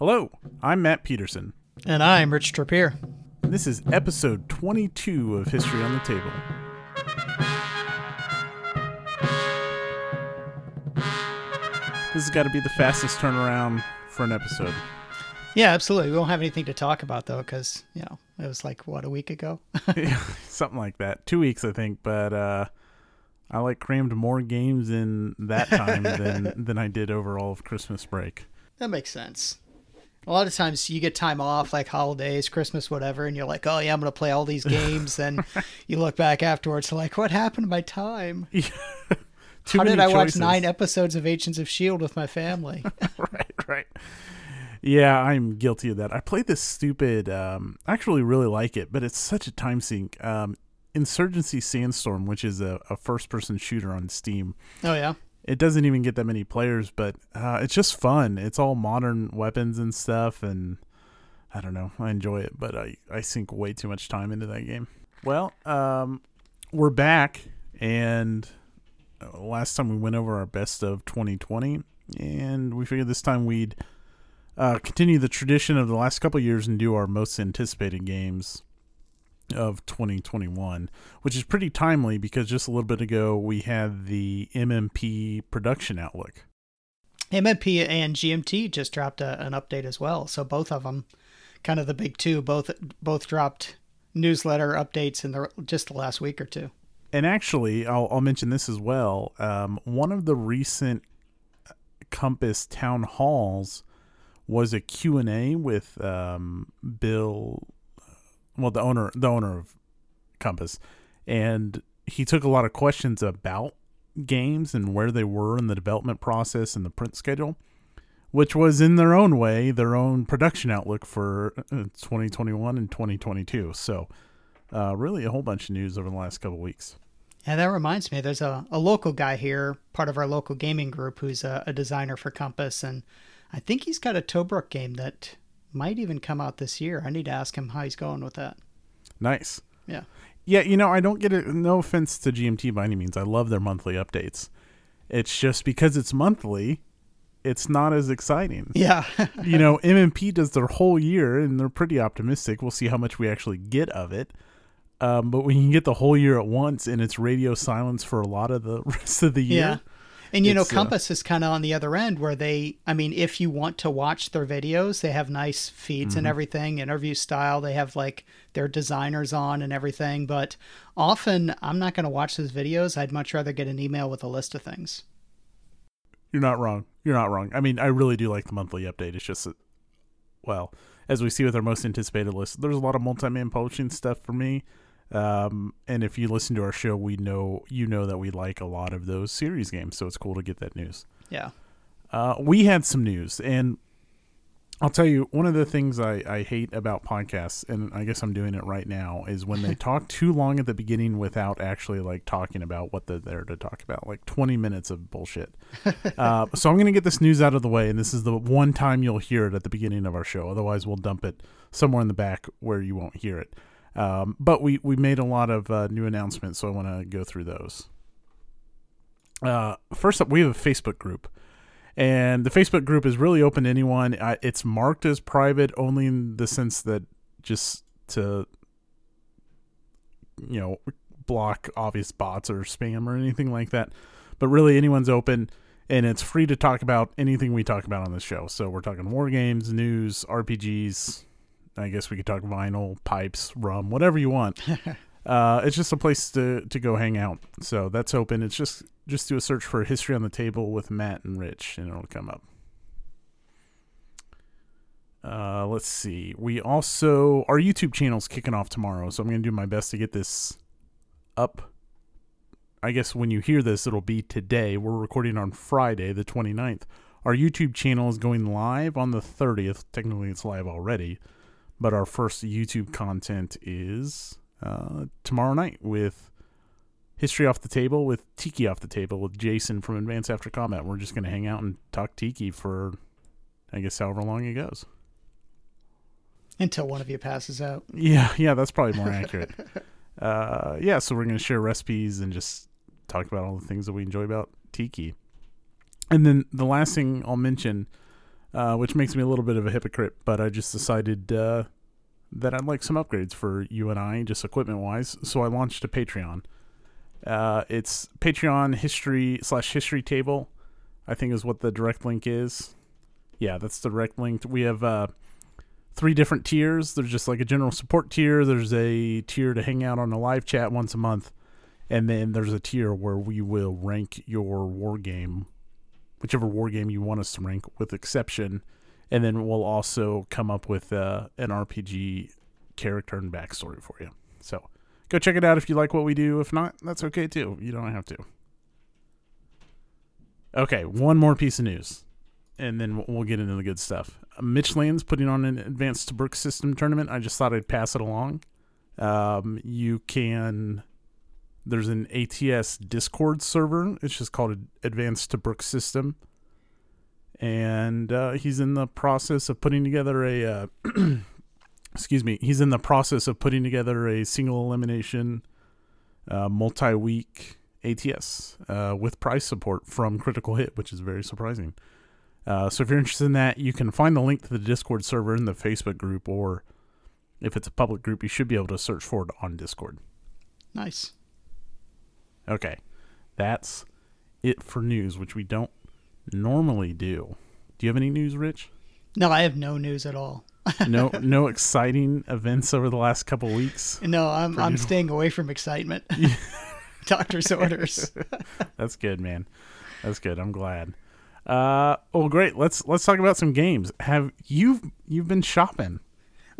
Hello, I'm Matt Peterson. And I'm Rich Trapier. This is episode 22 of History on the Table. This has got to be the fastest turnaround for an episode. Yeah, absolutely. We won't have anything to talk about though, because you know it was like what a week ago. yeah, Something like that. Two weeks, I think. But uh, I like crammed more games in that time than than I did over all of Christmas break. That makes sense. A lot of times you get time off, like holidays, Christmas, whatever, and you're like, "Oh yeah, I'm gonna play all these games." and you look back afterwards, like, "What happened to my time? How did I watch nine episodes of Agents of Shield with my family?" right, right. Yeah, I'm guilty of that. I played this stupid. Um, I actually really like it, but it's such a time sink. Um, Insurgency Sandstorm, which is a, a first-person shooter on Steam. oh yeah, It doesn't even get that many players, but uh, it's just fun. It's all modern weapons and stuff, and I don't know. I enjoy it, but I I sink way too much time into that game. Well, um, we're back, and uh, last time we went over our best of 2020, and we figured this time we'd uh, continue the tradition of the last couple years and do our most anticipated games of 2021, which is pretty timely because just a little bit ago we had the MMP production outlook. MMP and GMT just dropped a, an update as well. So both of them, kind of the big two, both both dropped newsletter updates in the just the last week or two. And actually, I'll, I'll mention this as well. Um, one of the recent Compass town halls was a Q&A with um, Bill, well, the owner, the owner of Compass, and he took a lot of questions about games and where they were in the development process and the print schedule, which was in their own way their own production outlook for uh, 2021 and 2022. So, uh, really, a whole bunch of news over the last couple weeks. Yeah, that reminds me. There's a, a local guy here, part of our local gaming group, who's a, a designer for Compass, and I think he's got a Tobruk game that might even come out this year. I need to ask him how he's going with that. Nice. Yeah. Yeah, you know, I don't get it. No offense to GMT by any means. I love their monthly updates. It's just because it's monthly, it's not as exciting. Yeah. you know, MMP does their whole year, and they're pretty optimistic. We'll see how much we actually get of it. Um, but when you get the whole year at once, and it's radio silence for a lot of the rest of the year. And you know, uh, Compass is kind of on the other end where they, I mean, if you want to watch their videos, they have nice feeds Mm-hmm. and everything, interview style. They have like their designers on and everything. But often I'm not going to watch those videos. I'd much rather get an email with a list of things. You're not wrong. You're not wrong. I mean, I really do like the monthly update. It's just, well, as we see with our most anticipated list, there's a lot of multi-man publishing stuff for me. Um, and if you listen to our show, we know you know that we like a lot of those series games, so it's cool to get that news. Yeah. Uh, we had some news, and I'll tell you one of the things I, I hate about podcasts, and I guess I'm doing it right now, is when they talk too long at the beginning without actually like talking about what they're there to talk about, like 20 minutes of bullshit. uh, so I'm gonna get this news out of the way, and this is the one time you'll hear it at the beginning of our show. Otherwise, we'll dump it somewhere in the back where you won't hear it. Um, but we we made a lot of uh, new announcements, so I want to go through those. Uh, first up, we have a Facebook group and the Facebook group is really open to anyone. It's marked as private only in the sense that just to you know block obvious bots or spam or anything like that. But really, anyone's open, and it's free to talk about anything we talk about on this show. So we're talking war games, news, RPGs. I guess we could talk vinyl, pipes, rum, whatever you want. uh, it's just a place to, to go hang out. So that's open. It's just just do a search for history on the table with Matt and Rich, and it'll come up. Uh, let's see. We also our YouTube channel's kicking off tomorrow, so I'm gonna do my best to get this up. I guess when you hear this, it'll be today. We're recording on Friday, the 29th. Our YouTube channel is going live on the 30th. Technically, it's live already, but our first YouTube content is uh, tomorrow night with History Off the Table with Tiki Off the Table with Jason from Advance After Combat. We're just going to hang out and talk Tiki for, I guess, however long it goes. Until one of you passes out. Yeah, yeah, that's probably more accurate. uh, yeah, so we're going to share recipes and just talk about all the things that we enjoy about Tiki. And then the last thing I'll mention uh, which makes me a little bit of a hypocrite. But I just decided uh, that I'd like some upgrades for you and I, just equipment wise. So I launched a Patreon. Uh, it's Patreon history slash history table. I think is what the direct link is. Yeah, that's the direct link. We have uh, three different tiers. There's just like a general support tier. There's a tier to hang out on a live chat once a month, and then there's a tier where we will rank your war game, whichever war game you want us to rank, with exception, and then we'll also come up with uh, an RPG character and backstory for you. So go check it out if you like what we do. If not, that's okay too. You don't have to. Okay, one more piece of news, and then we'll get into the good stuff. Mitchland's putting on an advanced Tobruk system tournament. I just thought I'd pass it along. Um, you can. There's an ATS Discord server. It's just called Advanced Tobruk System, and uh, he's in the process of putting together a. Uh, excuse me. He's in the process of putting together a single elimination, uh, multi-week ATS uh, with price support from Critical Hit, which is very surprising. Uh, so if you're interested in that, you can find the link to the Discord server in the Facebook group, or if it's a public group, you should be able to search for it on Discord. Nice. Okay, that's it for news, which we don't normally do. Do you have any news, Rich? No, I have no news at all. no, no exciting events over the last couple weeks. No, I'm I'm staying away from excitement. Doctor's orders. That's good, man. That's good. I'm glad. Uh, oh, great. Let's let's talk about some games. Have you you've been shopping?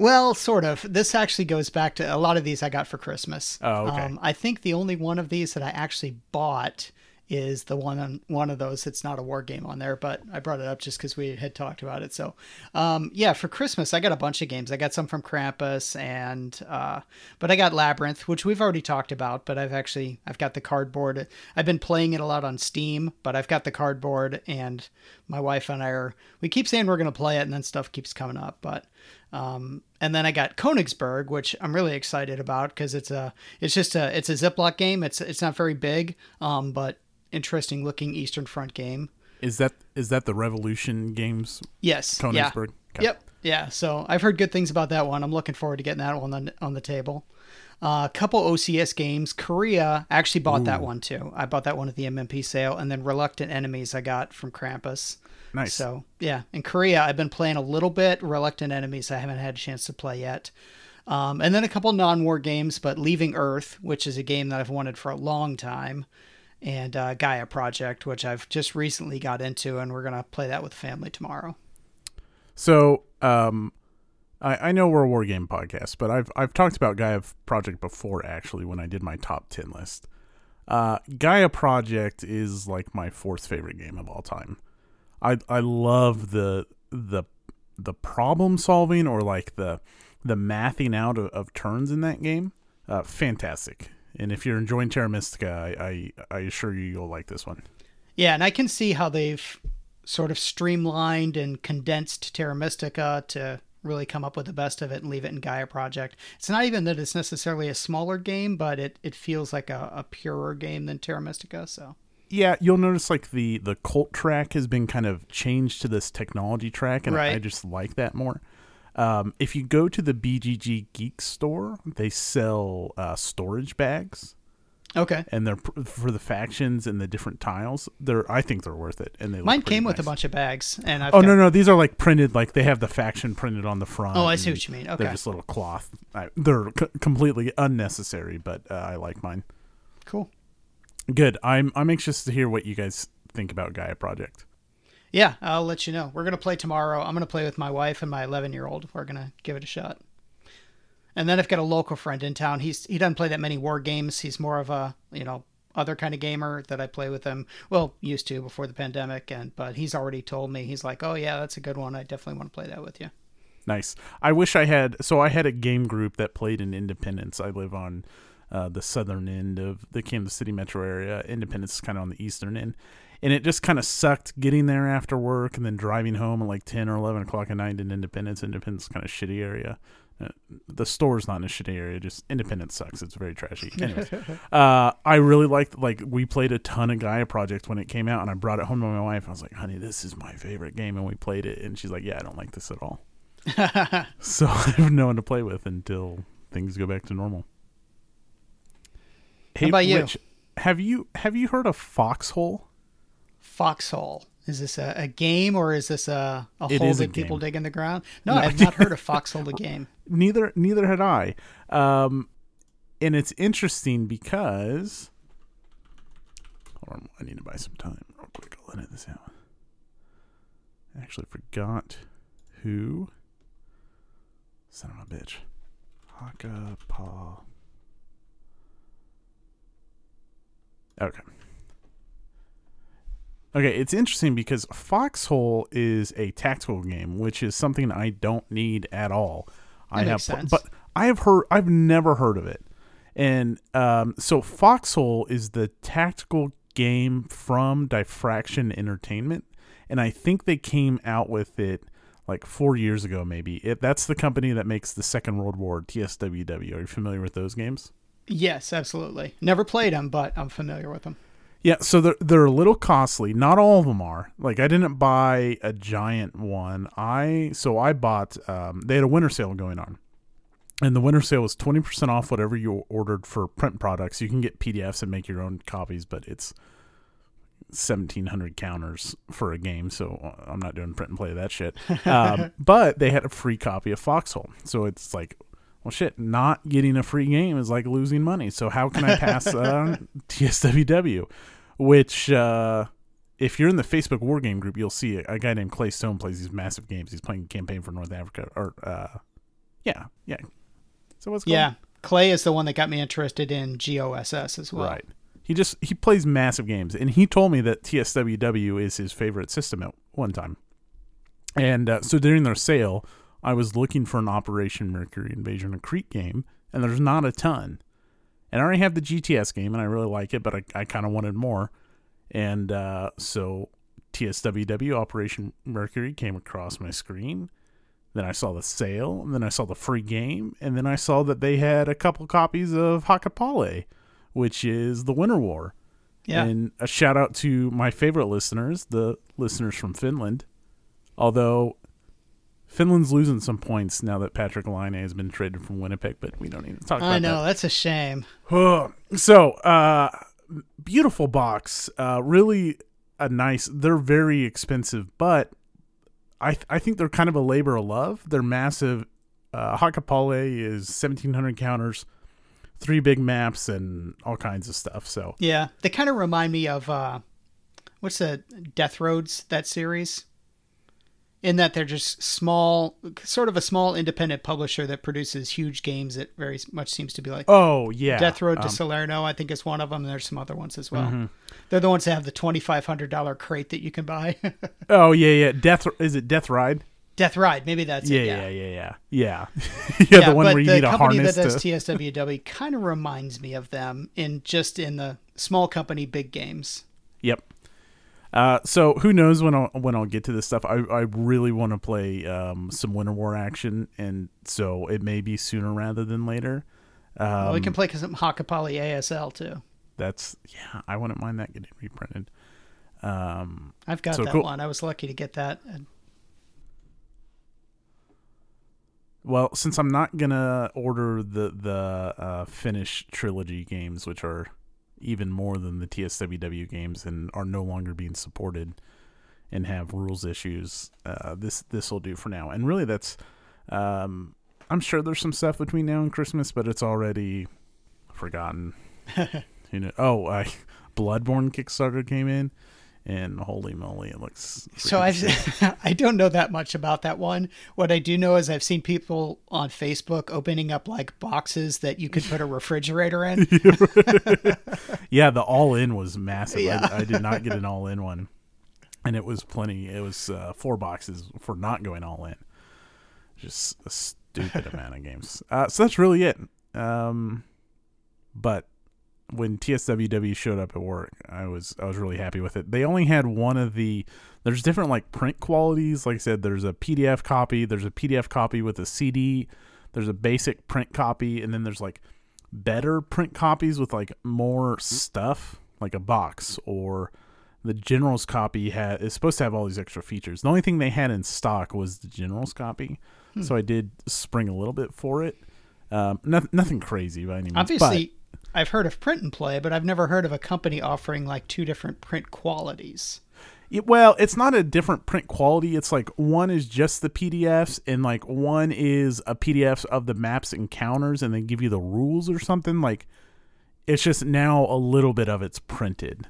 Well, sort of. This actually goes back to a lot of these I got for Christmas. Oh, okay. Um, I think the only one of these that I actually bought is the one on one of those. It's not a war game on there, but I brought it up just because we had talked about it. So, um, yeah, for Christmas I got a bunch of games. I got some from Krampus, and uh, but I got Labyrinth, which we've already talked about. But I've actually I've got the cardboard. I've been playing it a lot on Steam, but I've got the cardboard, and my wife and I are we keep saying we're gonna play it, and then stuff keeps coming up, but. Um, and then I got Königsberg, which I'm really excited about because it's a it's just a it's a Ziploc game. It's it's not very big, um, but interesting looking Eastern Front game. Is that is that the Revolution games? Yes. Königsberg. Yeah. Okay. Yep. Yeah. So I've heard good things about that one. I'm looking forward to getting that one on, on the table. A uh, couple OCS games. Korea I actually bought Ooh. that one too. I bought that one at the MMP sale, and then Reluctant Enemies I got from Krampus. Nice. So yeah, in Korea I've been playing a little bit. Reluctant Enemies I haven't had a chance to play yet. Um, and then a couple non-war games, but Leaving Earth, which is a game that I've wanted for a long time, and uh, Gaia Project, which I've just recently got into, and we're gonna play that with family tomorrow. So, um, I, I know we're a war game podcast, but I've I've talked about Gaia Project before actually when I did my top ten list. Uh, Gaia Project is like my fourth favorite game of all time. I I love the the the problem solving or like the the mathing out of, of turns in that game. Uh, fantastic. And if you're enjoying Terra Mystica, I, I, I assure you you'll like this one. Yeah, and I can see how they've sort of streamlined and condensed Terra Mystica to really come up with the best of it and leave it in Gaia Project. It's not even that it's necessarily a smaller game, but it, it feels like a, a purer game than Terra Mystica. So yeah, you'll notice like the the cult track has been kind of changed to this technology track, and right. I, just like that more. Um, if you go to the BGG Geek store, they sell uh, storage bags. Okay. And they're for the factions and the different tiles. They're I think they're worth it. And they mine came nice. with a bunch of bags. And I've oh got... no no these are like printed like they have the faction printed on the front. Oh, I see what you mean. Okay. They're just little cloth. I, they're c- completely unnecessary, but uh, I like mine. Cool. Good. I'm I'm anxious to hear what you guys think about Gaia Project. Yeah, I'll let you know. We're gonna play tomorrow. I'm gonna play with my wife and my 11 year old. We're gonna give it a shot. And then I've got a local friend in town. He's he doesn't play that many war games. He's more of a you know other kind of gamer that I play with him. Well, used to before the pandemic, and but he's already told me he's like, oh yeah, that's a good one. I definitely want to play that with you. Nice. I wish I had. So I had a game group that played in Independence. I live on uh, the southern end of the Kansas City metro area. Independence is kind of on the eastern end, and it just kind of sucked getting there after work and then driving home at like 10 or 11 o'clock at night in independence independence kind of shitty area uh, the store's not in a shitty area just independence sucks it's very trashy Anyways, uh, i really liked like we played a ton of gaia project when it came out and i brought it home to my wife i was like honey this is my favorite game and we played it and she's like yeah i don't like this at all so i have no one to play with until things go back to normal How about you? Rich, have you have you heard of foxhole Foxhole. Is this a, a game or is this a, a hole that people dig in the ground? No, No. I've not heard of Foxhole the game. Neither neither had I. Um, and it's interesting because hold on, I need to buy some time real quick. I'll edit this out. I actually forgot who. Son of a bitch. Haka Pa. Okay. Okay, it's interesting because Foxhole is a tactical game, which is something I don't need at all. I have, sense. but I have heard, I've never heard of it, and um, so Foxhole is the tactical game from Diffraction Entertainment, and I think they came out with it like four years ago, maybe. It, that's the company that makes the Second World War TSWW. Are you familiar with those games? Yes, absolutely. Never played them, but I'm familiar with them. Yeah, so they're they're a little costly. Not all of them are. Like I didn't buy a giant one. I so I bought. Um, they had a winter sale going on, and the winter sale was twenty percent off whatever you ordered for print products. You can get PDFs and make your own copies, but it's seventeen hundred counters for a game. So uh, I'm not doing print and play of that shit. Um, but they had a free copy of Foxhole, so it's like. Well, shit, not getting a free game is like losing money. So, how can I pass uh, TSWW? Which, uh, if you're in the Facebook War Game group, you'll see a, a guy named Clay Stone plays these massive games. He's playing campaign for North Africa. Or, uh, yeah, yeah. So, what's going? Yeah. Clay is the one that got me interested in GOSS as well. Right. He just he plays massive games, and he told me that TSWW is his favorite system at one time. And uh, so during their sale, I was looking for an Operation Mercury Invasion of Crete game, and there's not a ton. And I already have the GTS game, and I really like it, but I, I kind of wanted more. And uh, so TSWW Operation Mercury came across my screen. Then I saw the sale, and then I saw the free game, and then I saw that they had a couple copies of Hakkaa Päälle, which is the Winter War. Yeah. And a shout out to my favorite listeners, the listeners from Finland. Although Finland's losing some points now that Patrik Laine has been traded from Winnipeg, but we don't need to talk about that. I know. That's a shame. so, uh, beautiful box. Uh, really a nice. They're very expensive, but I I think they're kind of a labor of love. They're massive. Uh, Hakkaa Päälle is seventeen hundred counters, three big maps, and all kinds of stuff. So Yeah. They kind of remind me of uh, what's the Death Roads that series? In that they're just small, sort of a small independent publisher that produces huge games that very much seems to be like Oh yeah, Death Road to Um, mm-hmm. Salerno. I think is one of them. There's some other ones as well. They're the ones that have the twenty five hundred dollar crate that you can buy. oh yeah, yeah. Death is it Death Ride? Death Ride, maybe that's Yeah, it. yeah, yeah, yeah, yeah. Yeah, the one but where you the need a company harness that does to. TSWW kind of reminds me of them in just in the small company, big games. Yep. Uh, so who knows when I'll when I'll get to this stuff? I I really want to play um, some Winter War action, and so it may be sooner rather than later. Um, well, we can play some Hakkaa Päälle ASL too. that's yeah, I wouldn't mind that getting reprinted. Um, I've got So that cool. one. I was lucky to get that. Well, since I'm not gonna order the the uh, Finnish trilogy games, which are even more than the TSWW games and are no longer being supported and have rules issues, uh, this this will do for now. And really, that's um, I'm sure there's some stuff between now and Christmas, but it's already forgotten. you know, oh, I Bloodborne Kickstarter came in, and holy moly, it looks so I've I don't know that much about that one. What I do know is I've seen people on Facebook opening up like boxes that you could put a refrigerator in. Yeah, the all in was massive. Yeah. I, I did not get an all in one, and it was plenty. It was uh, four boxes for not going all in. Just a stupid amount of games. Uh, so that's really it. Um, but when TSWW showed up at work, I was I was really happy with it. They only had one of the there's different like print qualities. Like I said, there's a PDF copy, there's a PDF copy with a CD, there's a basic print copy, and then there's like better print copies with like more stuff, like a box or the general's copy had is supposed to have all these extra features. The only thing they had in stock was the general's copy, Hmm. so I did spring a little bit for it. Um, nothing, nothing crazy by any means. Obviously, I've heard of print and play, but I've never heard of a company offering like two different print qualities. It- well, it's not a different print quality. It's like one is just the PDFs, and like one is a PDF of the maps and counters, and they give you the rules or something. Like it's just now a little bit of it's printed,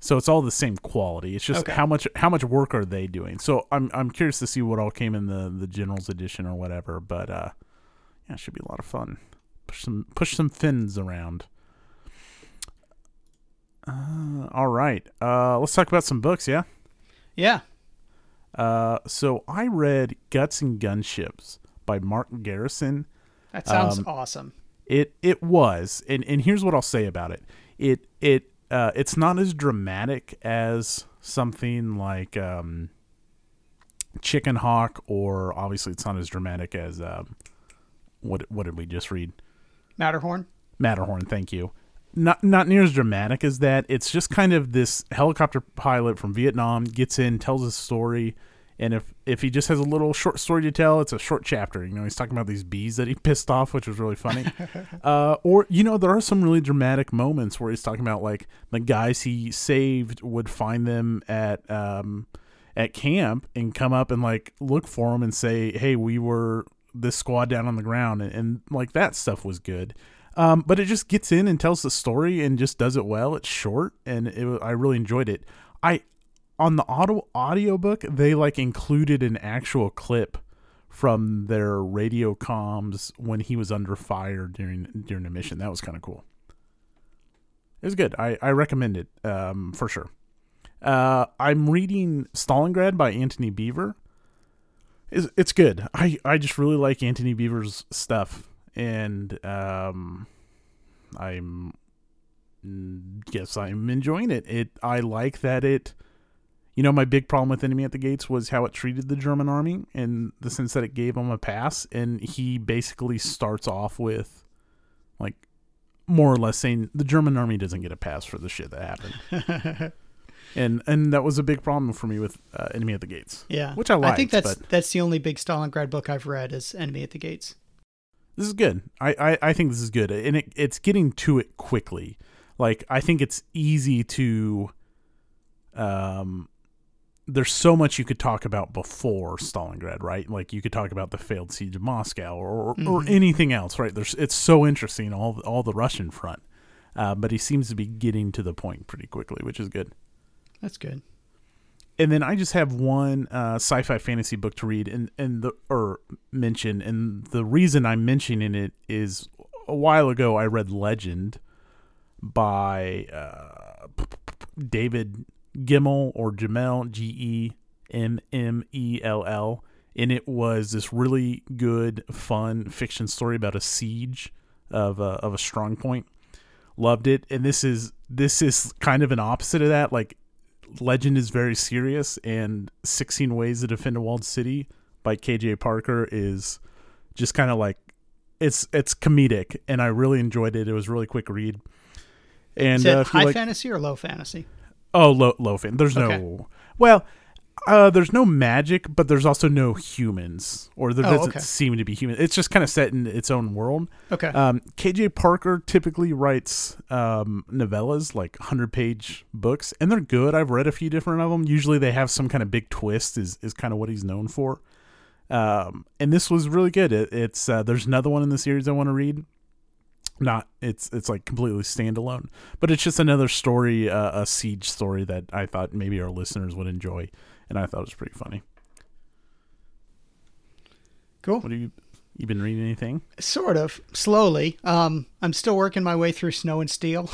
so it's all the same quality. It's just Okay. how much how much work are they doing? So I'm I'm curious to see what all came in the the General's edition or whatever. But uh, yeah, it should be a lot of fun. Push some push some fins around. Uh, all right. Uh, let's talk about some books. Yeah. Yeah. Uh, so I read Guts and Gunships by Mark Garrison. That sounds Um, awesome. It it was, and and here's what I'll say about it. It it uh, it's not as dramatic as something like um, Chicken Hawk, or obviously it's not as dramatic as um, what what did we just read? Matterhorn. Matterhorn, thank you. Not not near as dramatic as that. It's just kind of this helicopter pilot from Vietnam gets in, tells a story, and if if he just has a little short story to tell, it's a short chapter. You know, he's talking about these bees that he pissed off, which was really funny. uh, or you know, there are some really dramatic moments where he's talking about like the guys he saved would find them at um at camp and come up and like look for them and say, "Hey, we were this squad down on the ground," and, and like that stuff was good. Um, but it just gets in and tells the story and just does it well. It's short and it, I really enjoyed it. I on the audio audiobook they like included an actual clip from their radio comms when he was under fire during during a mission. That was kind of cool. It was good. I, I recommend it um, for sure. Uh, I'm reading Stalingrad by Antony Beevor. It's, it's good. I, I just really like Antony Beevor's stuff, and um, I'm mm, guess I'm enjoying it. It I like that it. You know, my big problem with Enemy at the Gates was how it treated the German army, in the sense that it gave them a pass, and he basically starts off with, like, more or less saying the German army doesn't get a pass for the shit that happened. and and that was a big problem for me with uh, Enemy at the Gates. Yeah. Which I like. I think that's that's the only big Stalingrad book I've read is Enemy at the Gates. This is good. I, I, I think this is good, and it, it's getting to it quickly. Like I think it's easy to. Um, there's so much you could talk about before Stalingrad, right? Like you could talk about the failed siege of Moscow or or, or Mhm. anything else, right? There's it's so interesting all all the Russian front, uh, but he seems to be getting to the point pretty quickly, which is good. That's good. and then I just have one uh, sci-fi fantasy book to read, and and the or mention, and the reason I'm mentioning it is a while ago I read Legend by uh, David Gimmel or Jamel G E M M E L L, and it was this really good, fun fiction story about a siege of a, of a strong point. Loved it, and this is this is kind of an opposite of that, like Legend is very serious, and 16 Ways to Defend a Walled City by KJ Parker is just kind of like it's it's comedic, and I really enjoyed it. It was a really quick read. And Is it uh, high like, fantasy or low fantasy? oh, low low fan. There's Okay. no well, uh, there's no magic, but there's also no humans, or there Oh, doesn't okay. seem to be human. It's just kind of set in its own world. Okay. Um, KJ Parker typically writes um, novellas, like 100 page books, and they're good. I've read a few different of them. Usually they have some kind of big twist, is, is kind of what he's known for. Um, and this was really good. It, it's uh, There's another one in the series I want to read. Not it's it's like completely standalone, but it's just another story, uh, a siege story that I thought maybe our listeners would enjoy, and I thought it was pretty funny. cool. What have you you been reading anything? Sort of slowly. Um, I'm still working my way through Snow and Steel.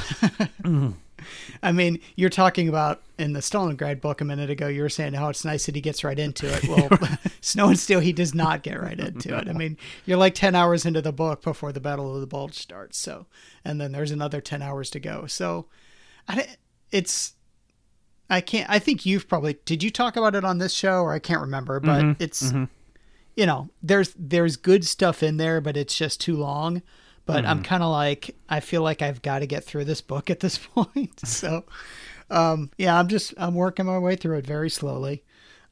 I mean, you're talking about in the Stalingrad book a minute ago. You were saying how it's nice that he gets right into it. Well, Snow and Steel, he does not get right into no. it. I mean, you're like ten hours into the book before the Battle of the Bulge starts. So, and then there's another ten hours to go. So, I, it's I can't. I think you've probably did you talk about it on this show or I can't remember, but mm-hmm, it's mm-hmm. you know there's there's good stuff in there, but it's just too long. But mm-hmm. I'm kind of like I feel like I've got to get through this book at this point. so um, yeah, I'm just I'm working my way through it very slowly,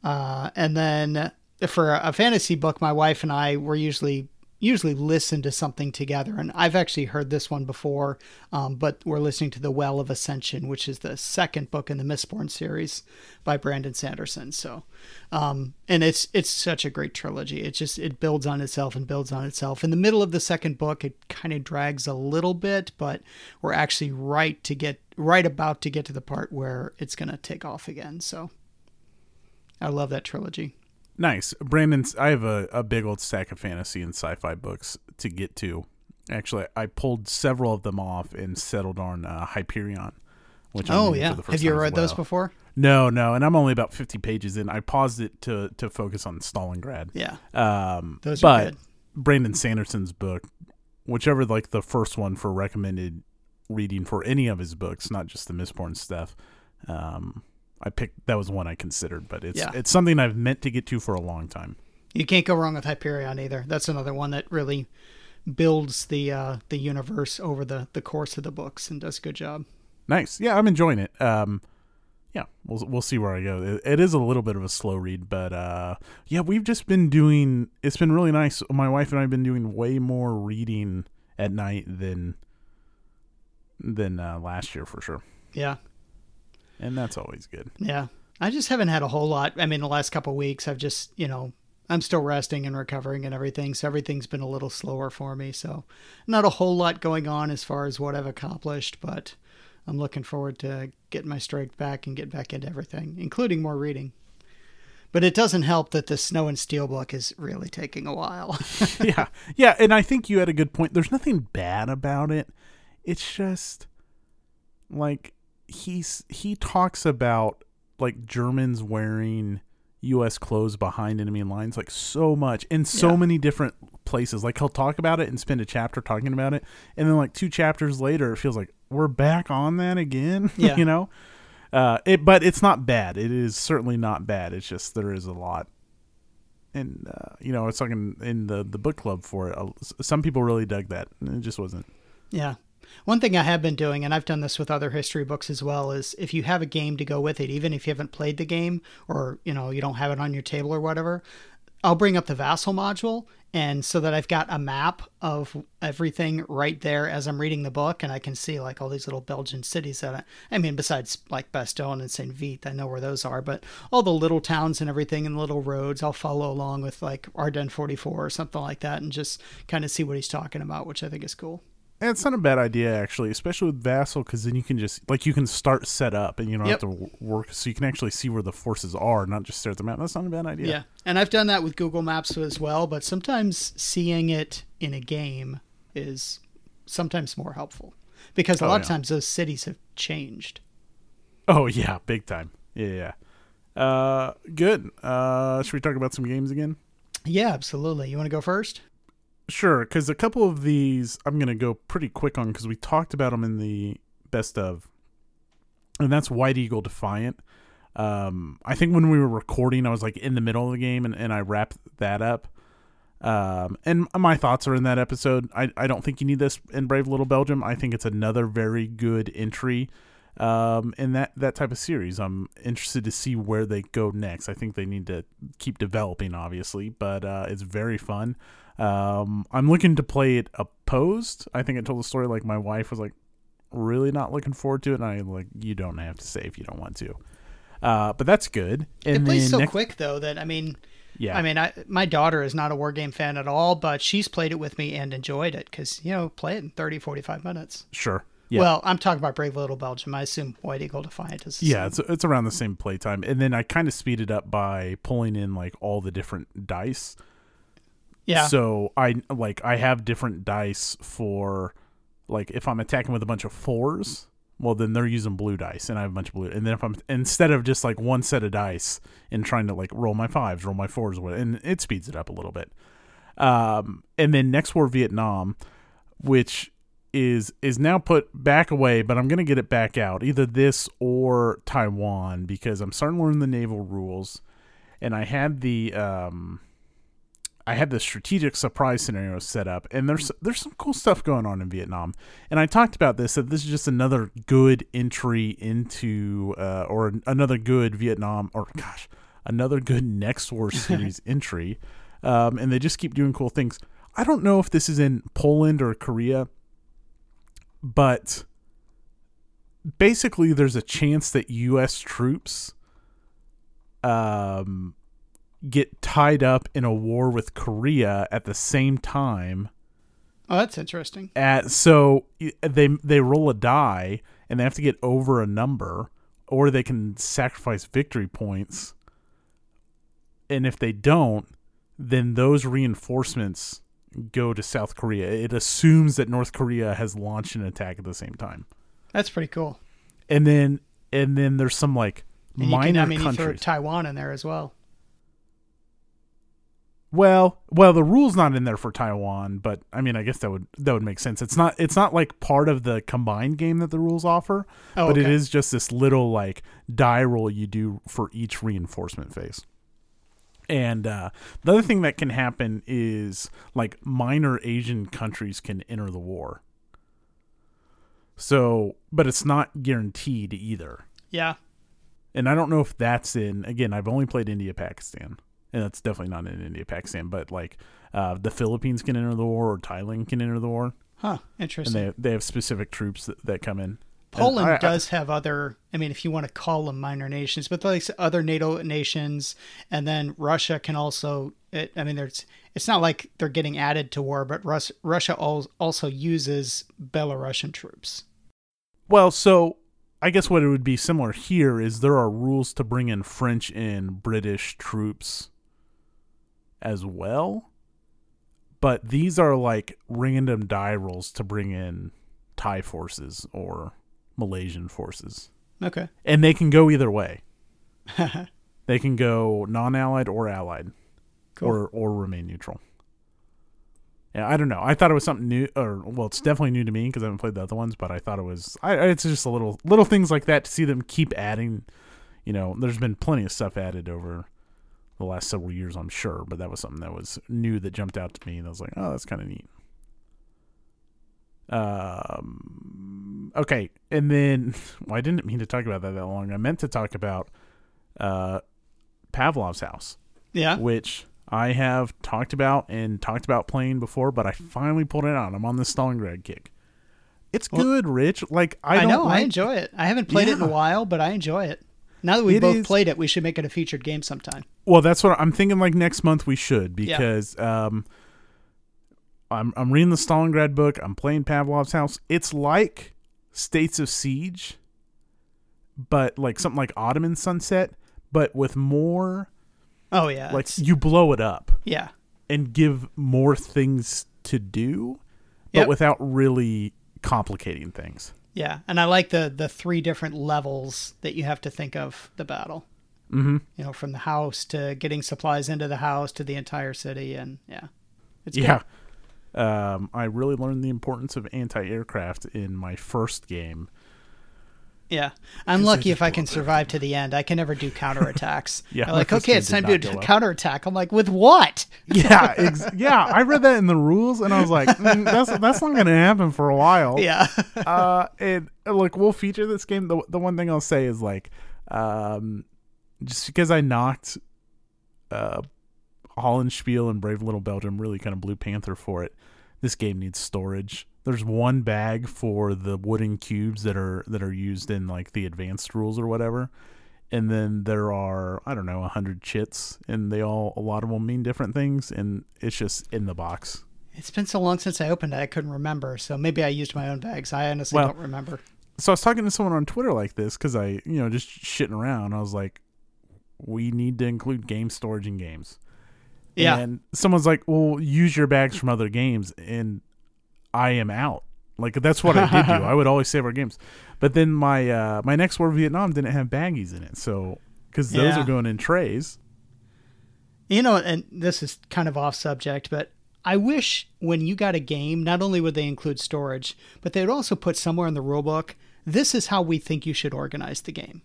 uh, and then for a fantasy book, my wife and I were usually usually listen to something together. And I've actually heard this one before, um, but we're listening to The Well of Ascension, which is the second book in the Mistborn series by Brandon Sanderson. So, um, and it's it's such a great trilogy. It just it builds on itself and builds on itself. In the middle of the second book, it kind of drags a little bit, but we're actually right to get right about to get to the part where it's going to take off again. So, I love that trilogy. Nice, Brandon. I have a, a big old stack of fantasy and sci-fi books to get to. Actually, I pulled several of them off and settled on uh, Hyperion. Which oh yeah, have you read well. those before? No, no, and I'm only about 50 pages in. I paused it to to focus on Stalingrad. Yeah, um, those but good. Brandon Sanderson's book, whichever like the first one for recommended reading for any of his books, not just the Mistborn stuff. Um, I picked that was one I considered, but it's yeah. it's something I've meant to get to for a long time. You can't go wrong with Hyperion either. That's another one that really builds the uh, the universe over the the course of the books and does a good job. Nice. Yeah, I'm enjoying it. Um, yeah, we'll we'll see where I go. It, it is a little bit of a slow read, but uh, yeah, we've just been doing. It's been really nice. My wife and I have been doing way more reading at night than than uh, last year for sure. Yeah, and that's always good. Yeah. I just haven't had a whole lot. I mean, the last couple weeks, I've just, you know, I'm still resting and recovering and everything. So everything's been a little slower for me. So not a whole lot going on as far as what I've accomplished, but I'm looking forward to getting my strength back and get back into everything, including more reading. But it doesn't help that the Snow and Steel book is really taking a while. yeah. Yeah. And I think you had a good point. There's nothing bad about it. It's just like he's he talks about like Germans wearing U.S. clothes behind enemy lines like so much in so yeah. many different places. Like he'll talk about it and spend a chapter talking about it, and then like two chapters later, it feels like we're back on that again. Yeah. you know, uh, it but it's not bad. It is certainly not bad. It's just there is a lot. And uh, you know, it's like in, in the the book club for it. Uh, some people really dug that. It just wasn't. Yeah, one thing I have been doing, and I've done this with other history books as well, is if you have a game to go with it, even if you haven't played the game or you know you don't have it on your table or whatever, I'll bring up the vassal module and so that I've got a map of everything right there as I'm reading the book, and I can see like all these little Belgian cities that I, I mean, besides like Bastogne and Saint Vith, I know where those are, but all the little towns and everything and little roads, I'll follow along with like Ardennes 44 or something like that, and just kind of see what he's talking about, which I think is cool. And it's not a bad idea actually, especially with Vassal, because then you can just like you can start set up, and you don't yep. have to work, so you can actually see where the forces are, not just stare at the map. That's not a bad idea. Yeah, and I've done that with Google Maps as well, but sometimes seeing it in a game is sometimes more helpful because a oh, lot yeah. of times those cities have changed. Oh yeah, big time. Yeah, yeah. Uh, good. Uh, should we talk about some games again? Yeah, absolutely. You want to go first? Sure, because a couple of these I'm going to go pretty quick on because we talked about them in the best of, and that's White Eagle Defiant. Um, I think when we were recording, I was like in the middle of the game and, and I wrapped that up. Um, and my thoughts are in that episode. I, I don't think you need this in Brave Little Belgium. I think it's another very good entry um, in that, that type of series. I'm interested to see where they go next. I think they need to keep developing, obviously, but uh, it's very fun. Um, I'm looking to play it opposed. I think I told the story like my wife was like really not looking forward to it, and I like you don't have to say if you don't want to. Uh, but that's good. And it plays so next- quick though that I mean, yeah. I mean, I, my daughter is not a war game fan at all, but she's played it with me and enjoyed it because you know play it in 30, 45 minutes. Sure. Yeah. Well, I'm talking about Brave Little Belgium. I assume White Eagle Defiant is. yeah, it's it's around the same playtime, and then I kind of speed it up by pulling in like all the different dice. Yeah. So I like I have different dice for like if I'm attacking with a bunch of fours, well then they're using blue dice and I have a bunch of blue. And then if I'm instead of just like one set of dice and trying to like roll my fives, roll my fours, and it speeds it up a little bit. Um, and then next war Vietnam, which is is now put back away, but I'm gonna get it back out either this or Taiwan because I'm starting to learn the naval rules, and I had the um, I had the strategic surprise scenario set up, and there's there's some cool stuff going on in Vietnam, and I talked about this that this is just another good entry into uh, or another good Vietnam or gosh another good next war series entry, um, and they just keep doing cool things. I don't know if this is in Poland or Korea but basically there's a chance that US troops um get tied up in a war with Korea at the same time. Oh, that's interesting. At so they they roll a die and they have to get over a number or they can sacrifice victory points. And if they don't, then those reinforcements go to South Korea. It assumes that North Korea has launched an attack at the same time. That's pretty cool. And then and then there's some like And minor you can, I mean, countries. Taiwan in there as well. Well, well, the rule's not in there for Taiwan, but I mean, I guess that would that would make sense. It's not it's not like part of the combined game that the rules offer, Oh, but it okay. is just this little like die roll you do for each reinforcement phase. And uh, the other thing that can happen is like minor Asian countries can enter the war. So, but it's not guaranteed either. Yeah. And I don't know if that's in. Again, I've only played India, Pakistan, and that's definitely not in India, Pakistan. But like uh, the Philippines can enter the war, or Thailand can enter the war, Huh. and Interesting. they they have specific troops that, that come in. Poland I- I- does have other, I mean, if you want to call them minor nations, but like other NATO nations, and then Russia can also. It, I mean, there's. It's not like they're getting added to war, but Rus- Russia also uses Belarusian troops. Well, so I guess what it would be similar here is there are rules to bring in French and British troops as well. But these are like random die rolls to bring in Thai forces or Malaysian forces. Okay. And they can go either way. They can go non allied or allied. Cool. Or or remain neutral. Yeah, I don't know. I thought it was something new, or well, it's definitely new to me because I haven't played the other ones. But I thought it was. I, it's just a little little things like that to see them keep adding. You know, there's been plenty of stuff added over the last several years, I'm sure. But that was something that was new that jumped out to me, and I was like, oh, that's kind of neat. Um. Okay, and then well, I didn't mean to talk about that that long. I meant to talk about uh, Pavlov's house yeah. which I have talked about and talked about playing before, but I finally pulled it out. I'm on the Stalingrad kick. It's Well- good, Rich. Like I, I, don't know. I enjoy it. I haven't played it in a while, but I enjoy it. Now that we both is- played it, we should make it a featured game sometime. Well, that's what I'm thinking. Like next month we should Yeah. because um, I'm I'm reading the Stalingrad book. I'm playing Pavlov's house. It's like States of Siege, but like something like Ottoman Sunset, but with more Oh yeah. like you blow it up. yeah. and give more things to do, but Yep. without really complicating things. Yeah, and I like the the three different levels that you have to think of the battle. Mm-hmm. You know, from the house to getting supplies into the house to the entire city, and yeah, it's. Yeah. Um, I really learned the importance of anti-aircraft in my first game. Yeah, I'm lucky if I can survive to the end. I can never do counterattacks. Yeah, I'm like okay, it's time to do a counterattack. I'm like, with what? Yeah, ex- yeah. I read that in the rules, and I was like, mm, "That's that's not going to happen for a while." Yeah, uh, and uh, look, we'll feature this game. The the one thing I'll say is like, um, just because I knocked, uh, Hollandspiel and Brave Little Belgium really kind of Blue Panther for it. This game needs storage. There's one bag for the wooden cubes that are that are used in like the advanced rules or whatever, and then there are I don't know a hundred chits, and they all a lot of them mean different things, and it's just in the box. it's been so long since I opened it, I couldn't remember. So maybe I used my own bags. I honestly Well, don't remember. so I was talking to someone on Twitter like this because I, you know, just shitting around. I was like, we need to include game storage in games. Yeah, And someone's like, well, use your bags from other games. And I am out. Like that's what I did do. I would always save our games. But then my uh, my next War Vietnam didn't have baggies in it, so because those Yeah. are going in trays. You know, and this is kind of off subject, but I wish when you got a game, not only would they include storage, but they would also put somewhere in the rulebook, this is how we think you should organize the game.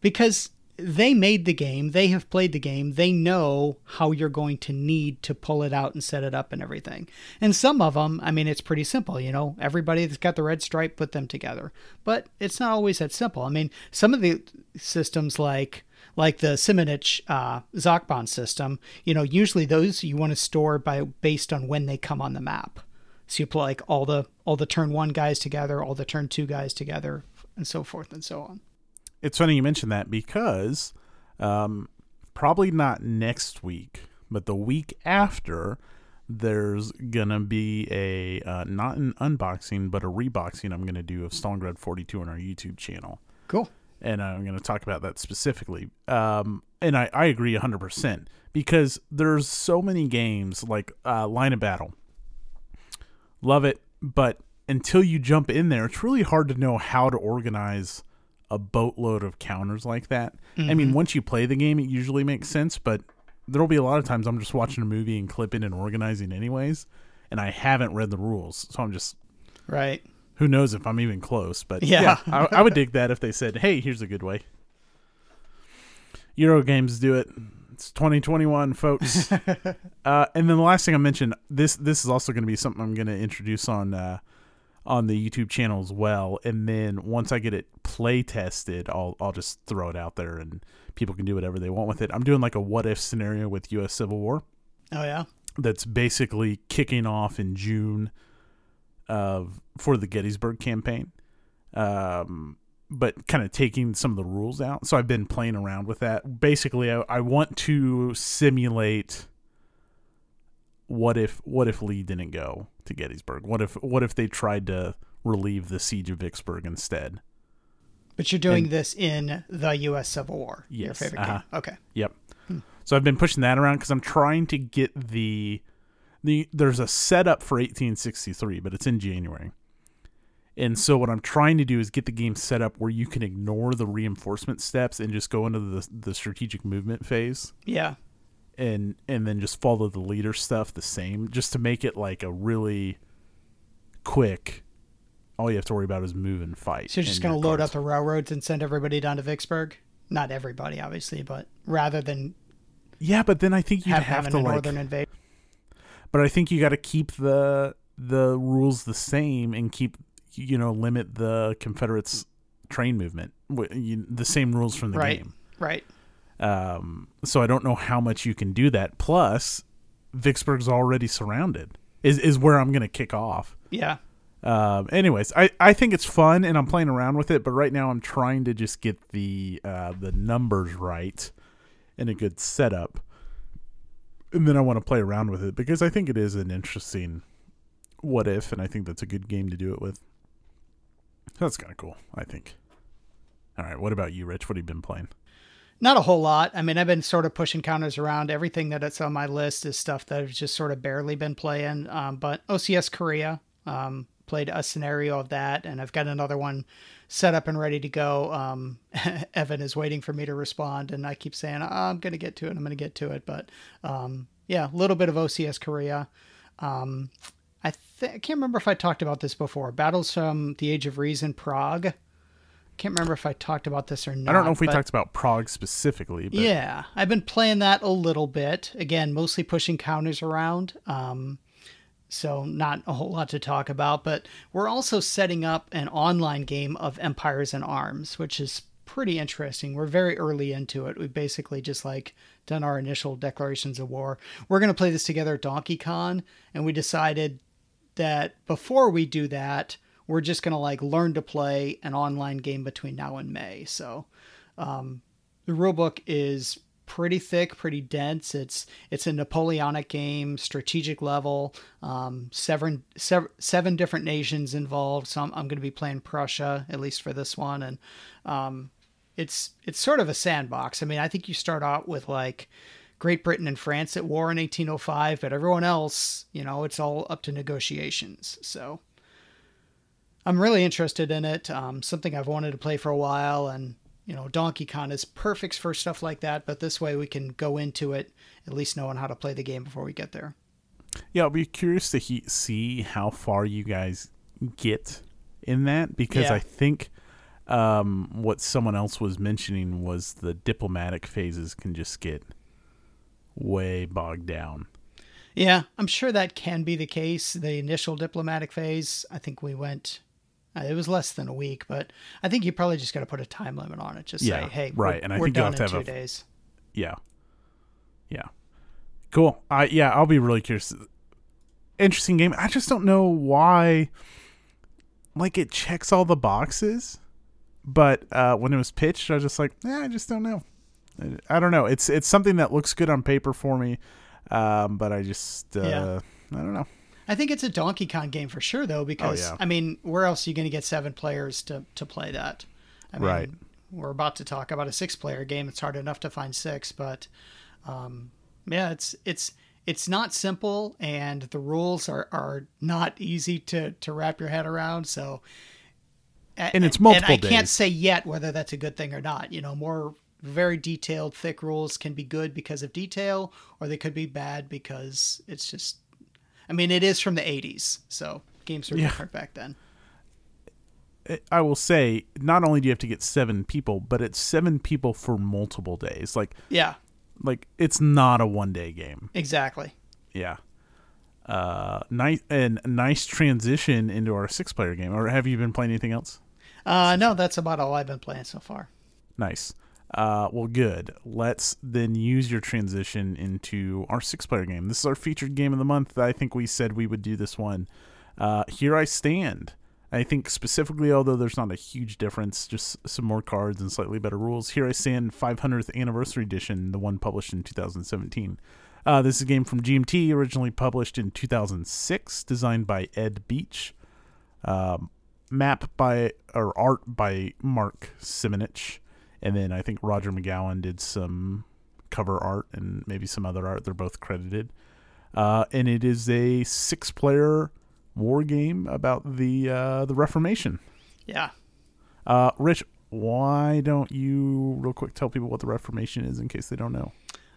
Because they made the game, they have played the game, they know how you're going to need to pull it out and set it up and everything. And some of them, I mean, it's pretty simple, you know, everybody that's got the red stripe put them together. But it's not always that simple. I mean, some of the systems like like the Simonitch uh, ZOC-bond system, you know, usually those you want to store by based on when they come on the map. So you put like all the all the turn one guys together, all the turn two guys together, and so forth and so on. It's funny you mentioned that because um, probably not next week, but the week after, there's gonna be a uh, not an unboxing but a reboxing I'm gonna do of Stalingrad 42 on our YouTube channel. Cool. and I'm going to talk about that specifically. Um, and I, I agree 100% because there's so many games like uh, Line of Battle. Love it, but until you jump in there, it's really hard to know how to organize a boatload of counters like that. I mean, once you play the game, it usually makes sense, but there'll be a lot of times I'm just watching a movie and clipping and organizing anyways, and I haven't read the rules, so I'm just Right. who knows if I'm even close, but Yeah. yeah, I, I would dig that if they said, "Hey, here's a good way." Euro games do it. It's 2021, folks. uh, and then the last thing I mentioned this this is also going to be something I'm going to introduce on uh, on the YouTube channel as well. And then once I get it play tested, I'll I'll just throw it out there and people can do whatever they want with it. I'm doing like a what if scenario with U.S. Civil War Oh yeah. that's basically kicking off in June of for the Gettysburg campaign. Um, but kind of taking some of the rules out. So I've been playing around with that. Basically, I, I want to simulate what if what if Lee didn't go to Gettysburg? What if what if they tried to relieve the siege of Vicksburg instead? But you're doing this in the U.S. Civil War. Your favorite uh-huh. game. Okay. Yep. So I've been pushing that around because I'm trying to get the the there's a setup for 1863, but it's in January. And so what I'm trying to do is get the game set up where you can ignore the reinforcement steps and just go into the the strategic movement phase Yeah. And and then just follow the leader stuff the same just to make it like a really quick all you have to worry about is move and fight. So you're just going to load up the railroads and send everybody down to Vicksburg? Not everybody, obviously, but rather than Yeah, but then I think you have, have, to like northern invasion. but I think you got to keep the the rules the same and keep you know limit the Confederates train movement the same rules from the Right. game. Right. Um, so I don't know how much you can do that. Plus, Vicksburg's already surrounded. Is is where I'm gonna kick off. Yeah. Um, anyways, I, I think it's fun and I'm playing around with it, but right now I'm trying to just get the uh, the numbers right and a good setup, and then I want to play around with it because I think it is an interesting what if, and I think that's a good game to do it with. That's kind of cool, I think. All right, what about you, Rich? What have you been playing? Not a whole lot. I mean, I've been sort of pushing counters around. Everything that's on my list is stuff that I've just sort of barely been playing. Um, but OCS Korea, um, played a scenario of that, and I've got another one set up and ready to go. Um, Evan is waiting for me to respond, and I keep saying, oh, I'm going to get to it. I'm going to get to it. But um, yeah, a little bit of OCS Korea. Um, I, th- I can't remember if I talked about this before. Battles from the Age of Reason, Prague. Can't remember if I talked about this or not. I don't know if we but- talked about Prague specifically, but yeah, I've been playing that a little bit. Again, mostly pushing counters around. Um, so not a whole lot to talk about, but we're also setting up an online game of Empires in Arms, which is pretty interesting. We're very early into it. We've basically just like done our initial declarations of war. We're going to play this together at Donkey Con, and we decided that before we do that, we're just going to like learn to play an online game between now and May. So, um, the rulebook is pretty thick, pretty dense. It's it's a Napoleonic game, strategic level. Um, seven, seven seven different nations involved. So I'm, I'm going to be playing Prussia at least for this one, and um, it's it's sort of a sandbox. I mean, I think you start out with like Great Britain and France at war in 1805, but everyone else, you know, it's all up to negotiations. So I'm really interested in it. Um, something I've wanted to play for a while, and you know, Donkey Con is perfect for stuff like that. But this way, we can go into it at least knowing how to play the game before we get there. Yeah, I'll be curious to he- see how far you guys get in that because Yeah. I think um, what someone else was mentioning was the diplomatic phases can just get way bogged down. Yeah, I'm sure that can be the case. The initial diplomatic phase, I think we went. Uh, it was less than a week, but I think you probably just got to put a time limit on it. Just Yeah, say, "Hey, right, and I think done have to two have a- days." Yeah. Yeah. Cool. I yeah, I'll be really curious. Interesting game. I just don't know why like it checks all the boxes, but uh when it was pitched, I was just like, yeah, I just don't know. I- I don't know. It's it's something that looks good on paper for me, um, but I just uh, Yeah. I don't know. I think it's a Donkey Con game for sure, though, because Oh, yeah. I mean, where else are you going to get seven players to to play that? I mean, Right. We're about to talk about a six-player game. It's hard enough to find six, but um, yeah, it's it's it's not simple, and the rules are are not easy to to wrap your head around. So, a- And it's multiple And I can't say yet whether that's a good thing or not. You know, more very detailed, thick rules can be good because of detail, or they could be bad because it's just. I mean, it is from the '80s, so games were Yeah. different back then. I will say, not only do you have to get seven people, but it's seven people for multiple days. Like Yeah, like it's not a one day game. exactly. Yeah. Uh, nice and nice transition into our six player game. Or have you been playing anything else? Uh, no, that's about all I've been playing so far. Nice. Uh, well, good. Let's then use your transition into our six player game. This is our featured game of the month. I think we said we would do this one. Uh, Here I Stand. I think specifically, although there's not a huge difference, just some more cards and slightly better rules. Here I Stand 500th Anniversary Edition, the one published in 2017. Uh, this is a game from GMT, originally published in 2006, designed by Ed Beach. Um, map by or art by Mark Simonitch, and then I think Roger McGowan did some cover art and maybe some other art. They're both credited, uh, and it is a six-player war game about the uh, the Reformation. Yeah. Uh, Rich, why don't you real quick tell people what the Reformation is in case they don't know?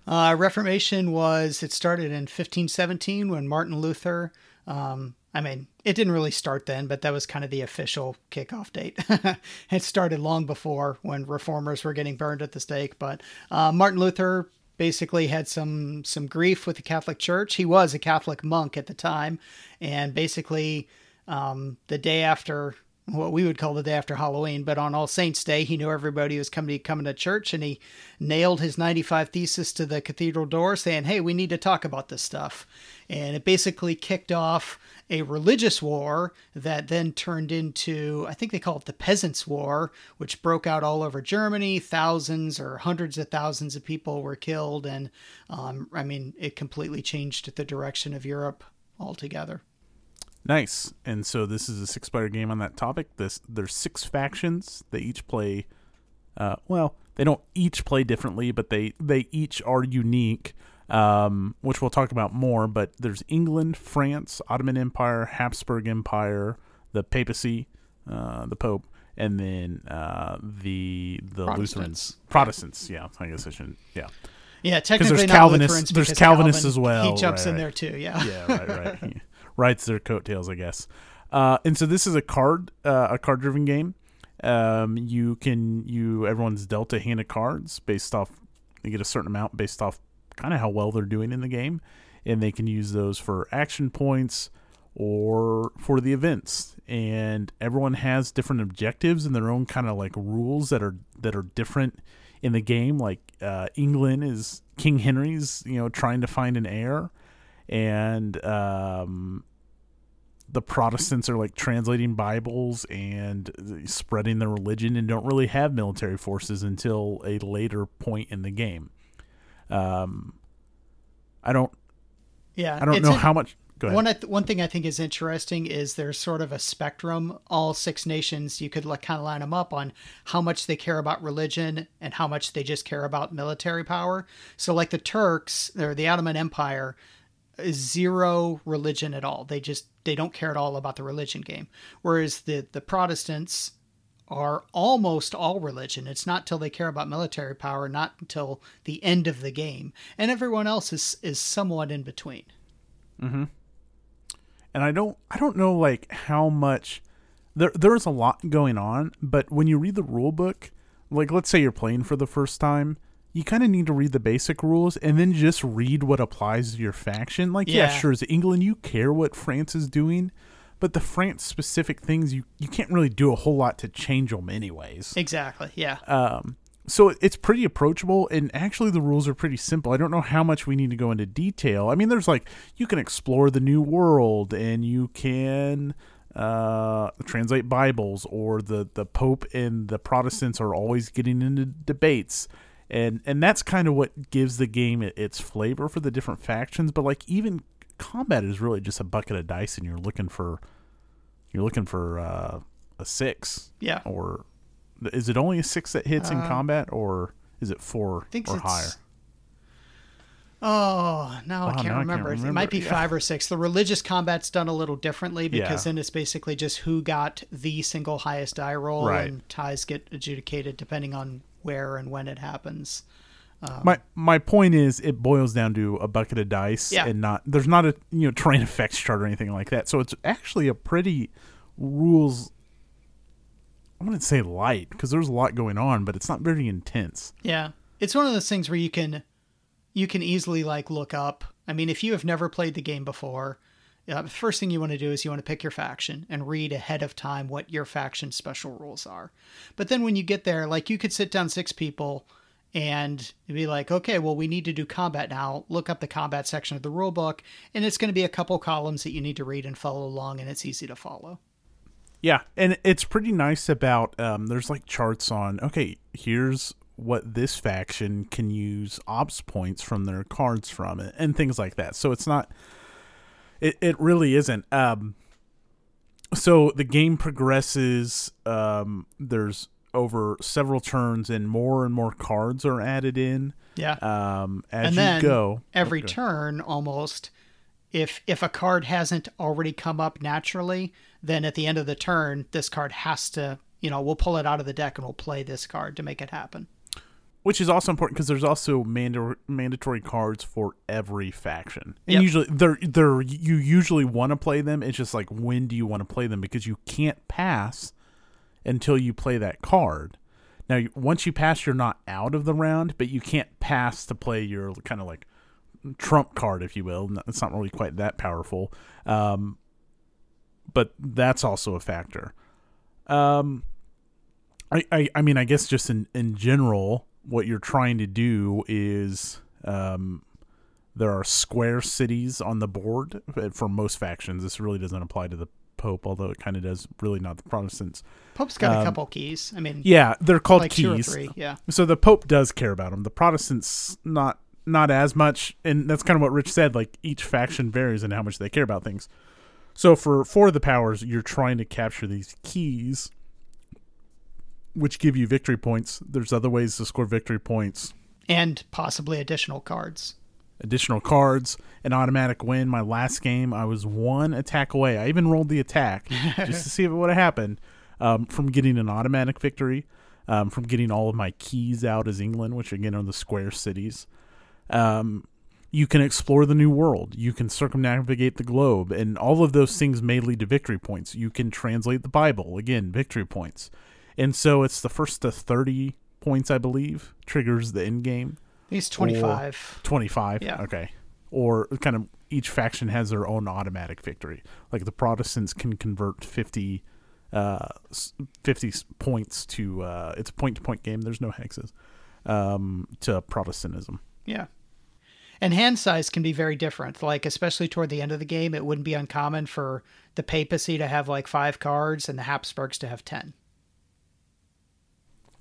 Uh, Reformation was it started in 1517 when Martin Luther. Um, I mean, it didn't really start then, but that was kind of the official kickoff date. it started long before when reformers were getting burned at the stake. But uh, Martin Luther basically had some some grief with the Catholic Church. He was a Catholic monk at the time, and basically um, the day after what we would call the day after Halloween, but on All Saints Day, he knew everybody was coming coming to church, and he nailed his 95 thesis to the cathedral door, saying, "Hey, we need to talk about this stuff." And it basically kicked off a religious war that then turned into, I think they call it the Peasants' War, which broke out all over Germany. Thousands or hundreds of thousands of people were killed, and um, I mean, it completely changed the direction of Europe altogether. Nice. And so this is a six player game on that topic. This there's six factions. They each play uh, well, they don't each play differently, but they they each are unique. Um, which we'll talk about more, but there's England, France, Ottoman Empire, Habsburg Empire, the papacy, uh, the Pope, and then uh, the the Lutherans, Protestants. Yeah, I guess I shouldn't. Yeah, Yeah, technically there's not Calvinists- Lutherans there's Calvinists Calvin, as well, He jumps right, in right. there too. Yeah. yeah, right, right. He rides their coattails, I guess. Uh, and so this is a card, uh, a card-driven game. Um, you can you everyone's dealt a hand of cards based off. They get a certain amount based off kind of how well they're doing in the game, and they can use those for action points or for the events. And everyone has different objectives and their own kind of like rules that are that are different in the game. Like uh, England is King Henry's, you know, trying to find an heir, and um, the Protestants are like translating Bibles and spreading their religion and don't really have military forces until a later point in the game. Um, I don't, Yeah. I don't know in- how much. One, th- one thing I think is interesting is there's sort of a spectrum. All six nations, you could like, kind of line them up on how much they care about religion and how much they just care about military power. So, like the Turks or the Ottoman Empire, zero religion at all. They just they don't care at all about the religion game. Whereas the the Protestants are almost all religion. It's not till they care about military power, not until the end of the game, and everyone else is is somewhat in between. Mm-hmm. and I don't I don't know like how much there there's a lot going on, but when you read the rule book, like let's say you're playing for the first time, you kind of need to read the basic rules and then just read what applies to your faction. Like yeah, Yeah. sure, as England you care what France is doing, but the France specific things you you can't really do a whole lot to change them anyways. Exactly. Yeah. Um, so it's pretty approachable, and actually the rules are pretty simple. I don't know how much we need to go into detail. I mean, there's like you can explore the new world, and you can uh, translate Bibles, or the the Pope and the Protestants are always getting into debates, and and that's kind of what gives the game its flavor for the different factions. But like even combat is really just a bucket of dice, and you're looking for you're looking for uh, a six Yeah. or is it only a six that hits in Uh, combat, or is it four or higher? Oh, no, Wow, I can't now I can't remember. It might be yeah. five or six. The religious combat's done a little differently because Yeah. then it's basically just who got the single highest die roll, Right. and ties get adjudicated depending on where and when it happens. My my point is, it boils down to a bucket of dice, Yeah. and not there's not a you know terrain effects chart or anything like that. So it's actually a pretty rules. I wouldn't say light because there's a lot going on, but it's not very intense. Yeah. It's one of those things where you can you can easily like look up. I mean, if you have never played the game before, uh, the first thing you want to do is you want to pick your faction and read ahead of time what your faction special rules are. But then when you get there, like you could sit down six people and be like, okay, well, we need to do combat now. Look up the combat section of the rule book, and it's going to be a couple columns that you need to read and follow along, and it's easy to follow. Yeah, and it's pretty nice about um, there's like charts on okay, here's what this faction can use ops points from their cards from it and things like that. So it's not it it really isn't um so the game progresses um there's over several turns and more and more cards are added in Yeah. um as and you then go every Okay. turn almost if if a card hasn't already come up naturally then at the end of the turn this card has to you know we'll pull it out of the deck and we'll play this card to make it happen which is also important because there's also manda- mandatory cards for every faction. And Yep. usually, they're they're you usually want to play them. It's just like when do you want to play them because you can't pass until you play that card. Now, once you pass, you're not out of the round, but you can't pass to play your kind of like trump card, if you will. It's not really quite that powerful, um, but that's also a factor. Um, I, I, I mean, I guess just in, in general, what you're trying to do is um, there are square cities on the board uh, for most factions. This really doesn't apply to the Pope, although it kind of does. Really, not the Protestants. pope's got a Um, couple keys i mean Yeah, they're called like keys. three yeah So the Pope does care about them. The Protestants not not as much, and that's kind of what Rich said. Like each faction varies in how much they care about things. So for for the powers, you're trying to capture these keys, which give you victory points. There's other ways to score victory points. and possibly additional cards Additional cards, an automatic win. My last game, I was one attack away. I even rolled the attack just to see if it would have happened um, from getting an automatic victory, um, from getting all of my keys out as England, which again are the square cities. Um, you can explore the new world. You can circumnavigate the globe, and all of those things may lead to victory points. You can translate the Bible, again, victory points. And so it's the first to 30 points, I believe, triggers the end game. It's 25 25 Yeah. okay. Or kind of each faction has their own automatic victory. Like the protestants can convert 50 uh s- 50 s- points to uh it's a point to point game. There's no hexes um to protestantism. Yeah. And hand size can be very different. Like especially toward the end of the game it wouldn't be uncommon for the papacy to have like five cards and the habsburgs to have 10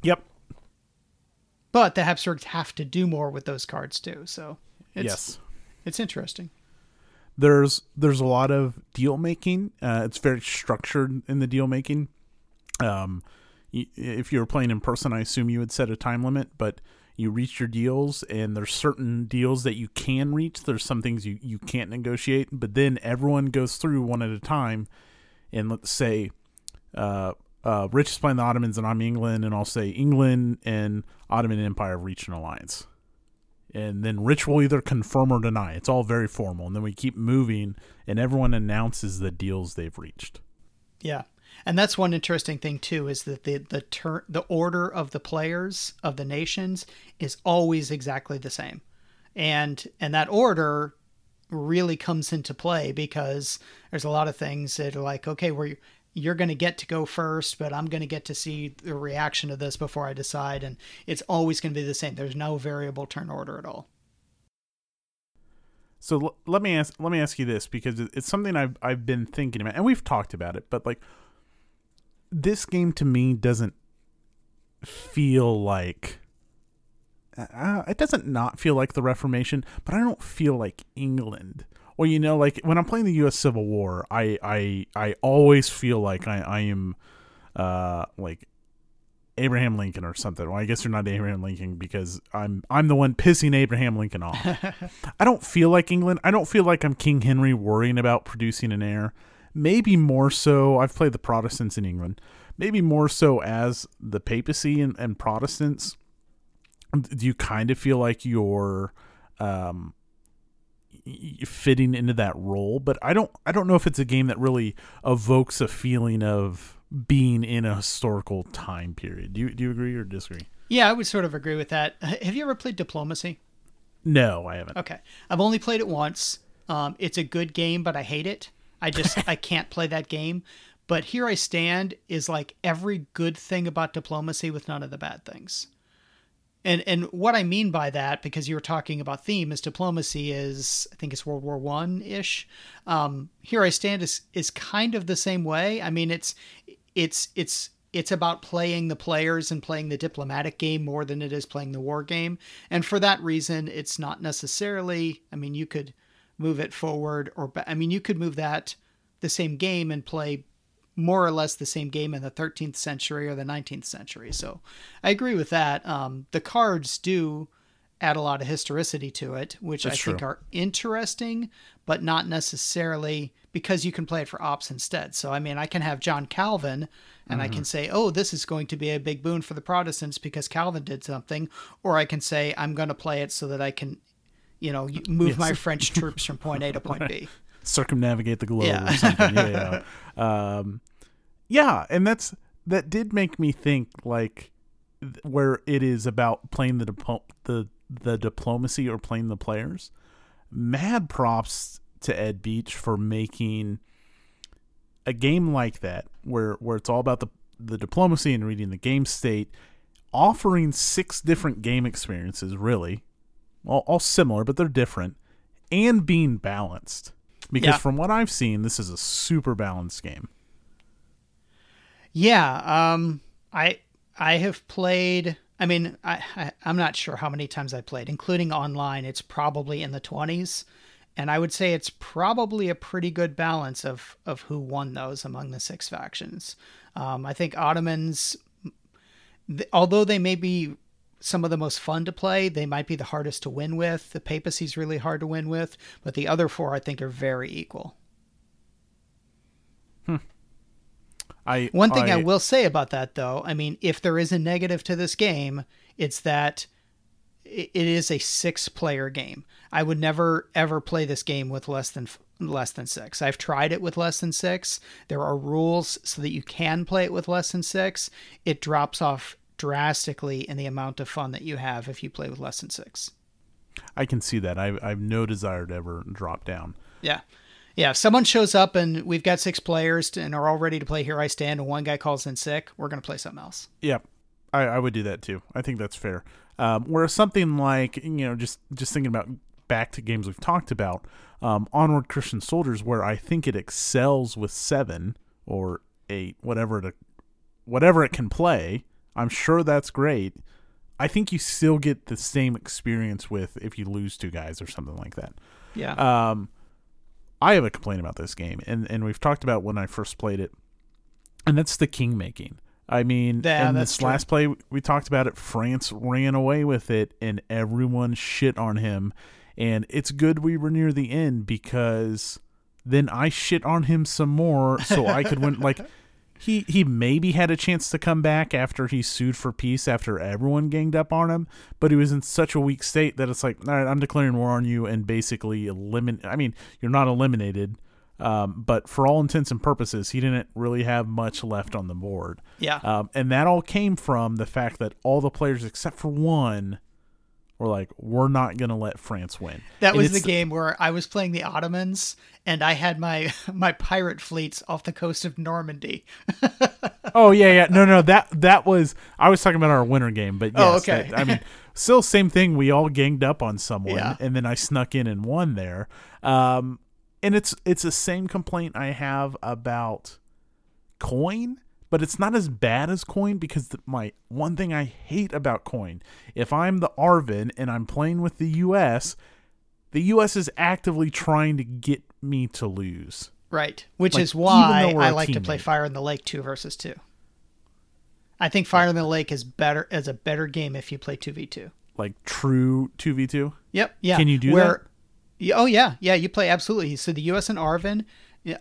yep But the Habsburgs have to do more with those cards too. So it's yes it's interesting. there's there's a lot of deal making. Uh, it's very structured in the deal making. Um, if you were playing in person, I assume you would set a time limit, but you reach your deals and there's certain deals that you can reach there's some things you, you can't negotiate but then everyone goes through one at a time and let's say uh, uh, rich is playing the ottomans and i'm england and i'll say england and ottoman empire reach an alliance and then rich will either confirm or deny it's all very formal and then we keep moving and everyone announces the deals they've reached Yeah. And that's one interesting thing too is that the the tur- the order of the players of the nations is always exactly the same. And and that order really comes into play because there's a lot of things that are like okay, we're you're going to get to go first, but I'm going to get to see the reaction to this before I decide and it's always going to be the same. There's no variable turn order at all. So l- let me ask let me ask you this because it's something I've I've been thinking about and we've talked about it, but like this game to me doesn't feel like uh, it doesn't not feel like the Reformation, but I don't feel like England. Or you know, like when I'm playing the U.S. Civil War, I I I always feel like I I am uh like Abraham Lincoln or something. Well, I guess you're not Abraham Lincoln because I'm I'm the one pissing Abraham Lincoln off. I don't feel like England. I don't feel like I'm King Henry worrying about producing an heir. Maybe more so. I've played the Protestants in England. Maybe more so as the papacy and, and Protestants. Do you kind of feel like you're um, fitting into that role? But I don't. I don't know if it's a game that really evokes a feeling of being in a historical time period. Do you do you agree or disagree? Yeah, I would sort of agree with that. Have you ever played Diplomacy? No, I haven't. Okay. I've only played it once. Um, it's a good game, but I hate it. I just I can't play that game. But here I stand is like every good thing about diplomacy with none of the bad things. And and what I mean by that, because you were talking about theme, is diplomacy is I think it's World War One ish. Um, here I stand is is kind of the same way. I mean it's it's it's it's about playing the players and playing the diplomatic game more than it is playing the war game. And for that reason, it's not necessarily. I mean, you could move it forward, or I mean, you could move that the same game and play more or less the same game in the 13th century or the 19th century. So I agree with that. Um, the cards do add a lot of historicity to it, which That's I think are interesting, but not necessarily because you can play it for ops instead. So, I mean, I can have John Calvin and I Mm-hmm. can say, oh, this is going to be a big boon for the Protestants because Calvin did something. Or I can say, I'm going to play it so that I can, you know, move my French troops from point A to point B. circumnavigate the globe Yeah. or something. yeah, yeah. Um, yeah, and that's that did make me think like where it is about playing the the the diplomacy or playing the players. Mad props to Ed Beach for making a game like that where where it's all about the the diplomacy and reading the game state, offering six different game experiences really, all, all similar but they're different, and being balanced. Because Yeah. from what I've seen, this is a super balanced game. Yeah, um, I I have played. I mean, I, I I'm not sure how many times I played, including online. It's probably in the twenties, and I would say it's probably a pretty good balance of of who won those among the six factions. Um, I think Ottomans, th- although they may be some of the most fun to play, they might be the hardest to win with. The papacy's really hard to win with, but the other four I think are very equal. Hmm. I One thing I, will say about that, though, I mean, if there is a negative to this game, it's that it is a six-player game. I would never ever play this game with less than less than six. I've tried it with less than six. There are rules so that you can play it with less than six. It drops off drastically in the amount of fun that you have if you play with less than six. I can see that. I I have no desire to ever drop down. Yeah. Yeah, if someone shows up and we've got six players and are all ready to play Here I Stand and one guy calls in sick, we're going to play something else. Yeah, I, I would do that too. I think that's fair. Um, whereas something like you know, just just thinking about back to games we've talked about, um, Onward Christian Soldiers, where I think it excels with seven or eight, whatever it whatever it can play. I'm sure that's great. I think you still get the same experience with if you lose two guys or something like that. Yeah. Um, I have a complaint about this game, and and we've talked about when I first played it, and that's the king making. I mean, Yeah, that's this true. last play we talked about it, France ran away with it, and everyone shit on him. And it's good we were near the end because then I shit on him some more, so I could win. Like he he maybe had a chance to come back after he sued for peace after everyone ganged up on him, but he was in such a weak state that it's like, all right, I'm declaring war on you and basically eliminate. I mean, you're not eliminated. Um, but for all intents and purposes, he didn't really have much left on the board. Yeah. Um, and that all came from the fact that all the players except for one were like, "We're not going to let France win." That And was the game where I was playing the Ottomans and I had my my pirate fleets off the coast of Normandy. Oh yeah, yeah. No, no. That that was. I was talking about our winter game, but yes, Oh, okay. that- I mean, still same thing. We all ganged up on someone, Yeah. and then I snuck in and won there. Um, and it's it's the same complaint I have about COIN, but it's not as bad as COIN because the, my one thing I hate about COIN, if I'm the ARVN and I'm playing with the U.S., the U.S. is actively trying to get me to lose. Right. Which Like, is why I we're I a like to play. Fire in the Lake 2 versus 2. I think Fire in the Lake is better as a better game if you play 2v2. Like true two v two. Yep. Yeah. Can you do Where, Yeah, Oh yeah, yeah. You play absolutely. So the U.S. and ARVN,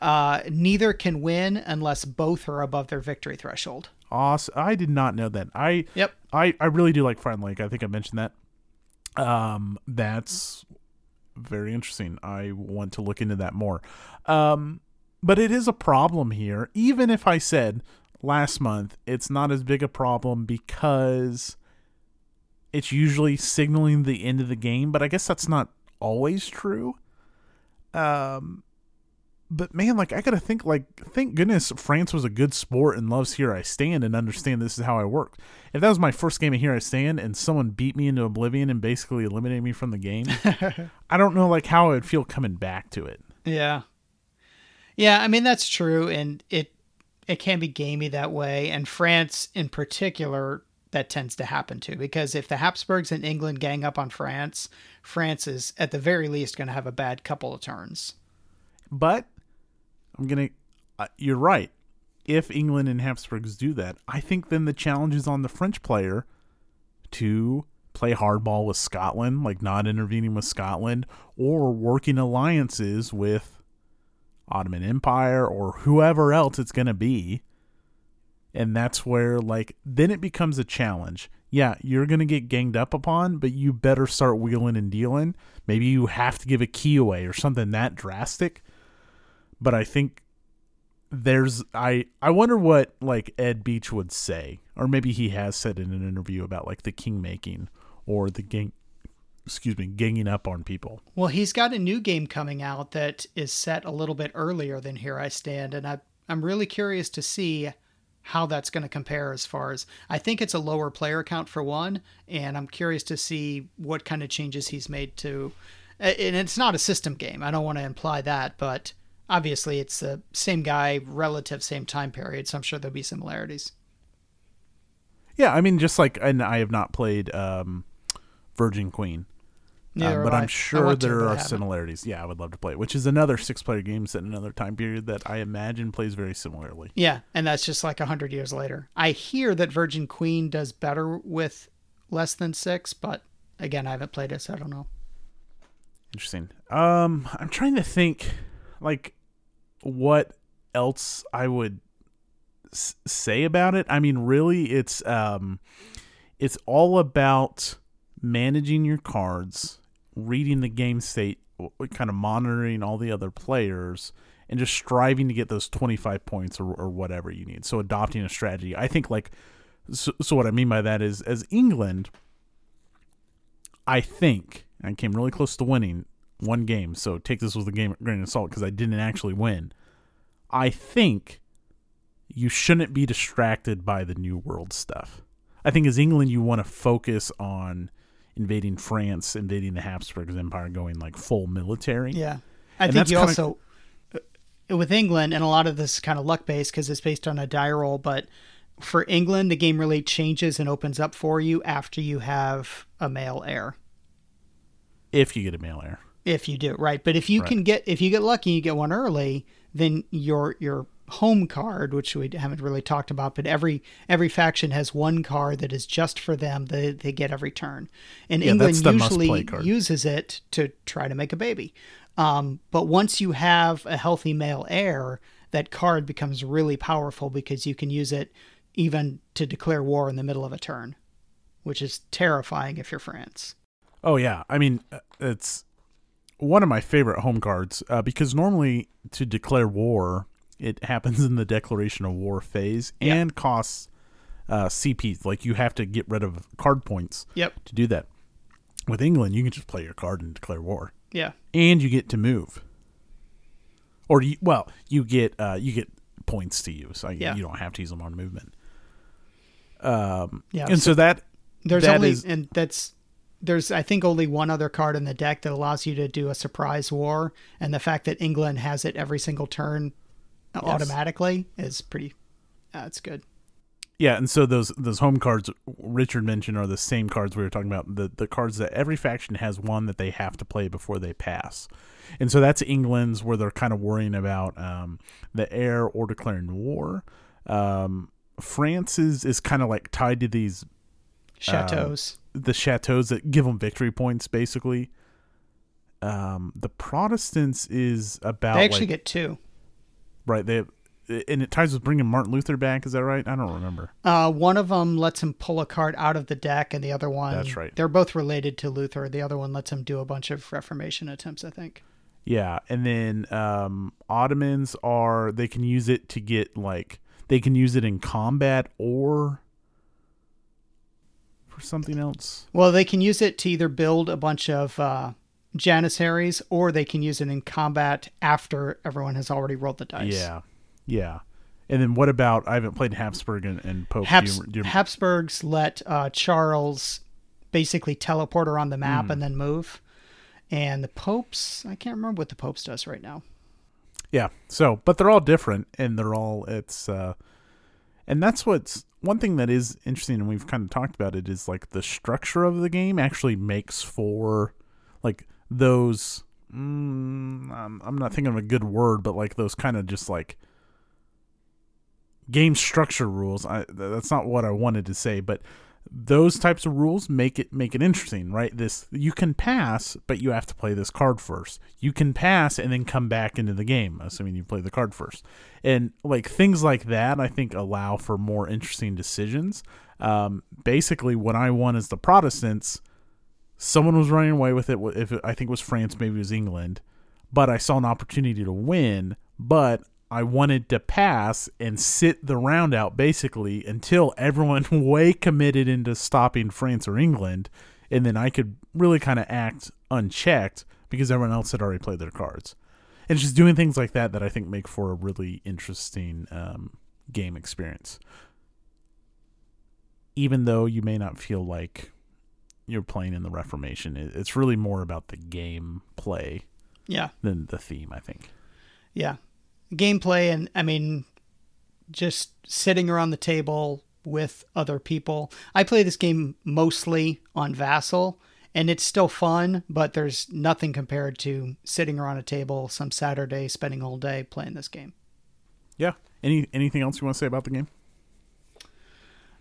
uh, neither can win unless both are above their victory threshold. Awesome. I did not know that. I Yep. I, I really do like and Lake. I think I mentioned that. Um, that's very interesting. I want to look into that more. Um, but it is a problem here. Even if I said last month it's not as big a problem because it's usually signaling the end of the game, but I guess that's not always true. Um, but man, like I gotta think, like thank goodness France was a good sport and loves Here I Stand and understand this is how I work. If that was my first game of Here I Stand and someone beat me into oblivion and basically eliminated me from the game, I don't know like how I would feel coming back to it. Yeah. Yeah, I mean that's true and it it can be gamey that way and France in particular that tends to happen too because if the Habsburgs and England gang up on France, France is at the very least going to have a bad couple of turns. But I'm gonna. Uh, you're right. If England and Habsburgs do that, I think then the challenge is on the French player to play hardball with Scotland, like not intervening with Scotland, or working alliances with Ottoman Empire or whoever else it's gonna be. And that's where, like, then it becomes a challenge. Yeah, you're going to get ganged up upon, but you better start wheeling and dealing. Maybe you have to give a key away or something that drastic but I think there's I I wonder what like Ed Beach would say, or maybe he has said in an interview about like the king making or the gang, excuse me, ganging up on people. Well, he's got a new game coming out that is set a little bit earlier than Here I Stand, and I, I'm really curious to see how that's going to compare as far as I think it's a lower player count for one, and I'm curious to see what kind of changes he's made to. And it's not a system game. I don't want to imply that, but obviously it's the same guy, relative same time period, so I'm sure there'll be similarities. Yeah, I mean, just like and I have not played um, Virgin Queen, um, but I. I'm I sure to, there I are similarities. Yeah, I would love to play it, which is another six-player game set in another time period that I imagine plays very similarly. Yeah, and that's just like a hundred years later. I hear that Virgin Queen does better with less than six, but again, I haven't played it, so I don't know. Interesting. Um, I'm trying to think, like, what else I would s- say about it. I mean, really, it's um, it's all about managing your cards, reading the game state, kind of monitoring all the other players, and just striving to get those 25 points or, or whatever you need. So adopting a strategy. I think like, so, so what I mean by that is, as England, I think I came really close to winning one game. So take this with a game grain of salt because I didn't actually win. I think you shouldn't be distracted by the New World stuff. I think as England, you want to focus on invading France, invading the Habsburgs Empire, going like full military. Yeah, I And think you kinda- also uh, with England, and a lot of this kind of luck based because it's based on a die roll. But for England, the game really changes and opens up for you after you have a male heir. If you get a male heir. If you do it right, but if you Right. can get if you get lucky, you get one early, then your your home card, which we haven't really talked about, but every every faction has one card that is just for them. They they get every turn, and Yeah, England usually uses it to try to make a baby. Um, but once you have a healthy male heir, that card becomes really powerful because you can use it even to declare war in the middle of a turn, which is terrifying if you're France. Oh yeah, I mean uh, it's one of my favorite home cards uh, because normally to declare war, it happens in the declaration of war phase Yeah. and costs uh, CPs. Like you have to get rid of card points Yep. to do that. With England, you can just play your card and declare war, Yeah. and you get to move. Or you, well, you get uh, you get points to use. Yeah. You don't have to use them on movement. Um, Yeah. and so that There's That only is- and that's there's I think only one other card in the deck that allows you to do a surprise war, and the fact that England has it every single turn automatically is pretty. That's good. Yeah, and so those those home cards Richard mentioned are the same cards we were talking about. The the cards that every faction has one that they have to play before they pass, and so that's England's where they're kind of worrying about um, the heir or declaring war. Um, France's is kind of like tied to these Chateaus. the chateaus that give them victory points, basically. Um, the Protestants is about they actually like, get two. right they and it ties with bringing Martin Luther back. Is that right? I don't remember. Uh, one of them lets him pull a card out of the deck, and the other one. That's right. They're both related to Luther. The other one lets him do a bunch of Reformation attempts. I think. Yeah, and then um, Ottomans are they can use it to get like they can use it in combat or for something else. Well, they can use it to either build a bunch of uh, Janissaries, or they can use it in combat after everyone has already rolled the dice. Yeah, yeah. And then what about I haven't played Habsburg and, and Pope. Do you, do you- Habsburgs let uh, Charles basically teleport around the Hmm. map and then move. And the popes, I can't remember what the popes does right now. Yeah. So, but they're all different, and they're all it's, uh and that's what's one thing that is interesting, and we've kind of talked about it is like the structure of the game actually makes for like those. Mm, I'm, I'm not thinking of a good word, but like those kind of just like game structure rules. I that's not what I wanted to say, but those types of rules make it make it interesting, right? This you can pass, but you have to play this card first. You can pass and then come back into the game, assuming you play the card first. And like things like that, I think allow for more interesting decisions. Um, basically, what I won is the Protestants. Someone was running away with it. If it, I think it was France, maybe it was England, but I saw an opportunity to win. But I wanted to pass and sit the round out basically until everyone way committed into stopping France or England, and then I could really kind of act unchecked because everyone else had already played their cards. And it's just doing things like that that I think make for a really interesting um, game experience. Even though you may not feel like you're playing in the Reformation, it's really more about the game play Yeah. than the theme, I think. Yeah. Gameplay, and I mean, just sitting around the table with other people. I play this game mostly on Vassal, and it's still fun, but there's nothing compared to sitting around a table some Saturday, spending all day playing this game. Yeah. Any anything else you want to say about the game?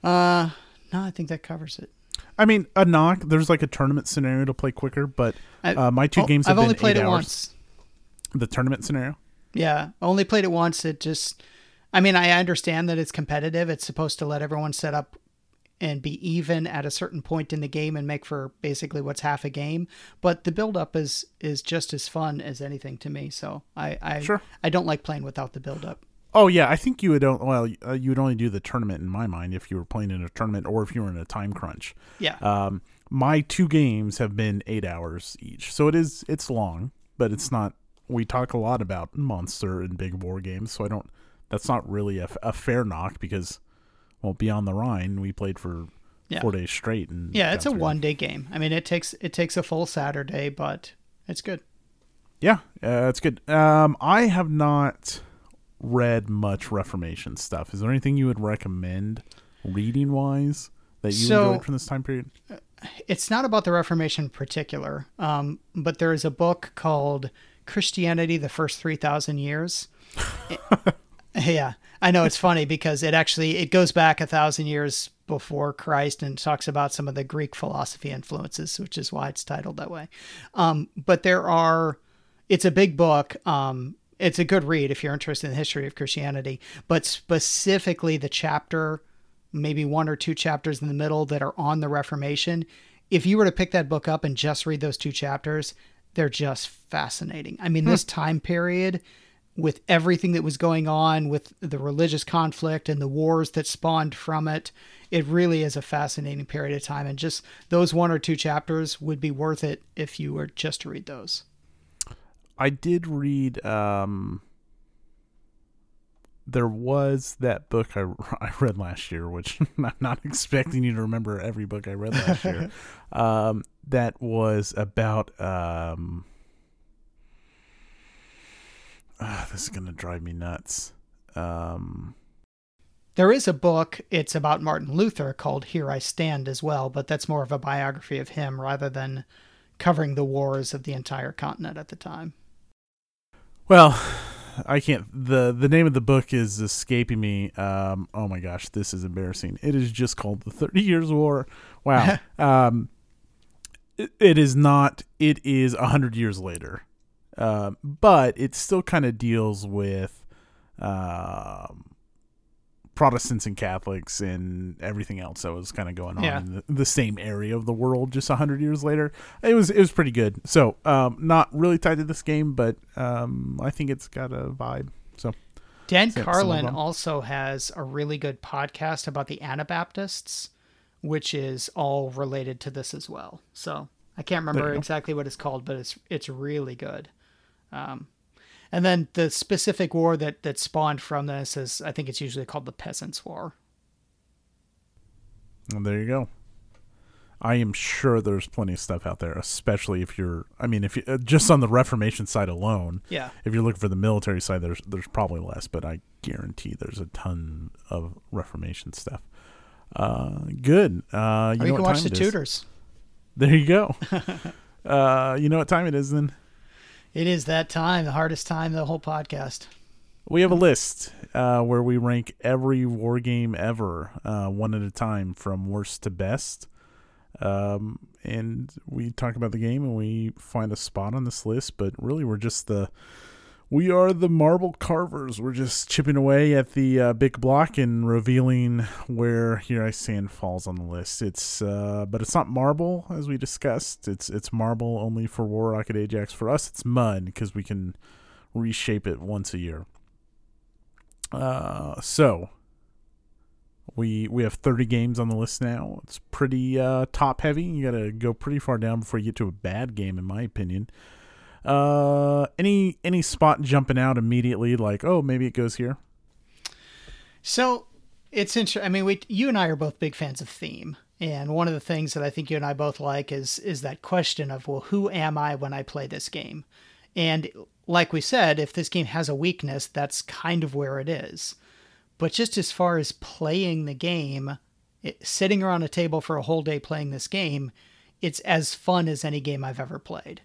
Uh, no, I think that covers it. I mean, a knock. There's like a tournament scenario to play quicker, but uh, my two Oh, games have I've been only played eight it hours. once. The tournament scenario. Yeah, only played it once. It just, I mean, I understand that it's competitive. It's supposed to let everyone set up and be even at a certain point in the game and make for basically what's half a game. But the build up is is just as fun as anything to me. So I I Sure. I don't like playing without the build up. Oh yeah, I think you would. on- Well, uh, you would only do the tournament in my mind if you were playing in a tournament or if you were in a time crunch. Yeah, Um, my two games have been eight hours each, so it is it's long, but it's not. We talk a lot about monster and big war games, so I don't. That's not really a, a fair knock because, well, Beyond the Rhine, we played for Yeah. four days straight, and yeah, it's a one day game. I mean, it takes it takes a full Saturday, but it's good. Yeah, uh, it's good. Um, I have not read much Reformation stuff. Is there anything you would recommend reading wise that you So- enjoyed from this time period? it's not about the Reformation in particular, um, but there is a book called Christianity: The First Three Thousand Years. Yeah, I know it's funny because it actually it goes back a thousand years before Christ and talks about some of the Greek philosophy influences, which is why it's titled that way. Um, but there are, it's a big book. Um, it's a good read if you're interested in the history of Christianity, but specifically the chapter, maybe one or two chapters in the middle that are on the Reformation. If you were to pick that book up and just read those two chapters, they're just fascinating. I mean, hmm. this time period with everything that was going on with the religious conflict and the wars that spawned from it, it really is a fascinating period of time. And just those one or two chapters would be worth it if you were just to read those. I did read. Um, there was that book I, I read last year, which I'm not expecting you to remember every book I read last year. um, that was about. Um, this is gonna drive me nuts. Um, there is a book. It's about Martin Luther called "Here I Stand" as well, but that's more of a biography of him rather than covering the wars of the entire continent at the time. Well, I can't. the The name of the book is escaping me. Um, oh my gosh, this is embarrassing. It is just called "The Thirty Years' War." Wow. um, it, it is not. It is a hundred years later. Um, but it still kind of deals with um, Protestants and Catholics and everything else that was kind of going on yeah. in the, the, same area of the world just a hundred years later. It was it was pretty good. So um, not really tied to this game, but um, I think it's got a vibe. So Dan Carlin also has a really good podcast about the Anabaptists, which is all related to this as well. So I can't remember exactly what it's called, but it's it's really good. Um, and then the specific war that that spawned from this is, I think it's usually called the Peasants' War. Well, there you go. I am sure there's plenty of stuff out there, especially if you're. I mean, if you uh, just on the Reformation side alone. Yeah. If you're looking for the military side, there's there's probably less, but I guarantee there's a ton of Reformation stuff. Uh, good. Uh, you, you can watch the Tudors. There you go. uh, you know what time it is then. It is that time, the hardest time, the whole podcast. We have a list uh, where we rank every war game ever, uh, one at a time, from worst to best. Um, and we talk about the game and we find a spot on this list, but really we're just the we are the marble carvers. We're just chipping away at the uh, big block and revealing where Here I Stand falls on the list. It's uh, but it's not marble as we discussed. It's it's marble only for War Rocket Ajax. For us, it's mud because we can reshape it once a year. Uh, so we we have 30 games on the list now. It's pretty uh, top heavy. You got to go pretty far down before you get to a bad game, in my opinion. Uh, any any spot jumping out immediately, like oh maybe it goes here. So it's interesting. I mean, we you and I are both big fans of theme, and one of the things that I think you and I both like is is that question of well, who am I when I play this game? And like we said, if this game has a weakness, that's kind of where it is. But just as far as playing the game, it, sitting around a table for a whole day playing this game, it's as fun as any game I've ever played.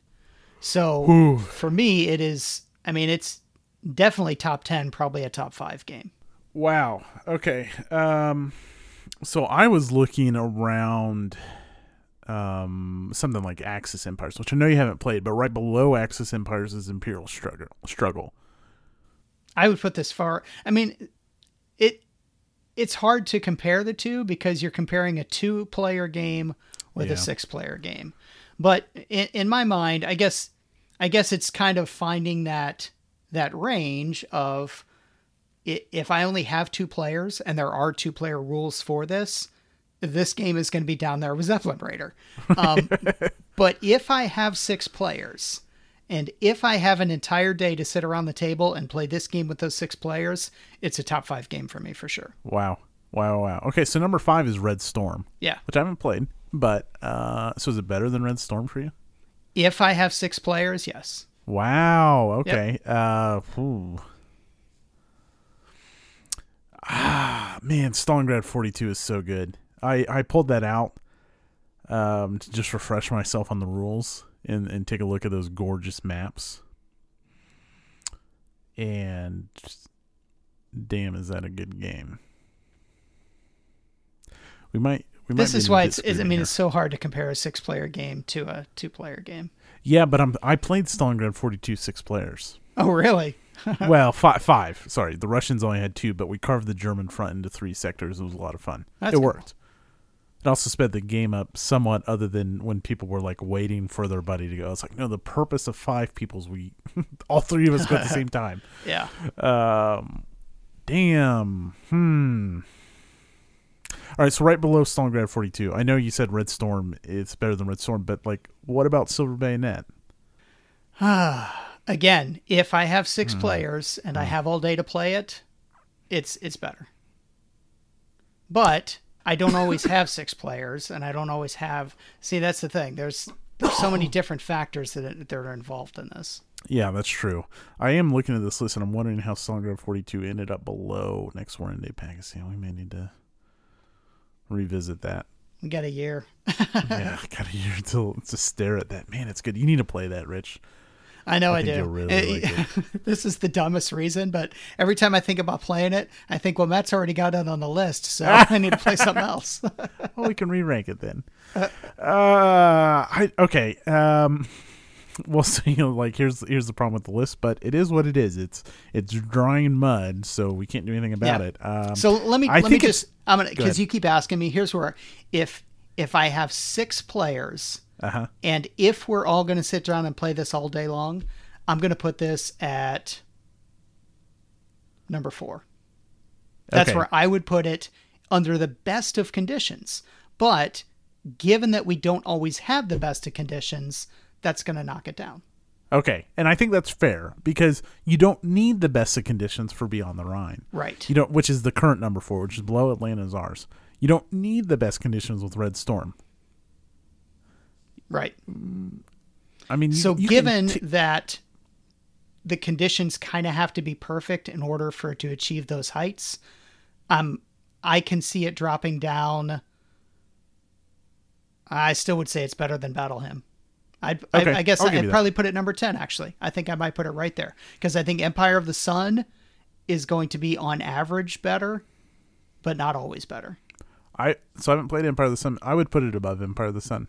So Ooh. for me, it is. I mean, it's definitely top ten, probably a top five game. Wow. Okay. Um, so I was looking around um, something like Axis Empires, which I know you haven't played, but right below Axis Empires is Imperial Struggle. Struggle. I would put this far. I mean, it it's hard to compare the two because you're comparing a two-player game with yeah. a six-player game. But in, in my mind, I guess I guess it's kind of finding that that range of if I only have two players and there are two player rules for this, this game is going to be down there with Zeppelin Raider. Um, but if I have six players, and if I have an entire day to sit around the table and play this game with those six players, it's a top five game for me for sure. Wow. Wow, wow. Okay, so number five is Red Storm. Yeah. Which I haven't played. But uh, so is it better than Red Storm for you? If I have six players, yes. Wow. Okay. Yep. Uh, Ah, man, Stalingrad 42 is so good. I I pulled that out um, to just refresh myself on the rules and and take a look at those gorgeous maps. And damn, is that a good game? We might. We This is why it's. it's I mean, here. it's so hard to compare a six-player game to a two-player game. yeah, but I'm. I played Stalingrad 42 six players. Oh, really? well, five. Five. Sorry, the Russians only had two, but we carved the German front into three sectors. It was a lot of fun. That's it cool. worked. It also sped the game up somewhat, other than when people were like waiting for their buddy to go. It's like, no, the purpose of five people's we, all three of us go at the same time. Yeah. Um, damn. Hmm. All right, so right below Stalingrad 42. I know you said Red Storm it's better than Red Storm, but like, what about Silver Bayonet? Ah, again, if I have six Hmm. players and I have all day to play it, it's it's better. But I don't always have six players, and I don't always have. See, that's the thing. There's there's so many different factors that that are involved in this. Yeah, that's true. I am looking at this list and I'm wondering how Stalingrad 42 ended up below Next War India Pakistan. We may need to revisit that. We got a year. yeah, got a year to to stare at that. Man, it's good. You need to play that, Rich. I know I, think do. really Uh, like this is the dumbest reason, but every time I think about playing it, I think, well, Matt's already got it on the list, so I need to play something else. well, we can re-rank it then. Uh, I okay. Um, well, so you know, like here's here's the problem with the list, but it is what it is. It's it's drying mud, so we can't do anything about Yeah. it. Um, So let me I let me just I'm gonna because ahead. you keep asking me. Here's where if if I have six players uh huh. and if we're all gonna sit down and play this all day long, I'm gonna put this at number four. That's Okay. where I would put it under the best of conditions. But given that we don't always have the best of conditions, that's gonna knock it down. Okay, and I think that's fair because you don't need the best of conditions for Beyond the Rhine. Right. You don't, which is the current number four, which is below Atlanta's ours. You don't need the best conditions with Red Storm. Right. I mean, you, So you given t- that the conditions kind of have to be perfect in order for it to achieve those heights, um, I can see it dropping down. I still would say it's better than Battle Hymn. I'd, Okay, I, I guess I'd probably put it number 10, actually. I think I might put it right there because I think Empire of the Sun is going to be on average better, but not always better. I so I haven't played Empire of the Sun. I would put it above Empire of the Sun,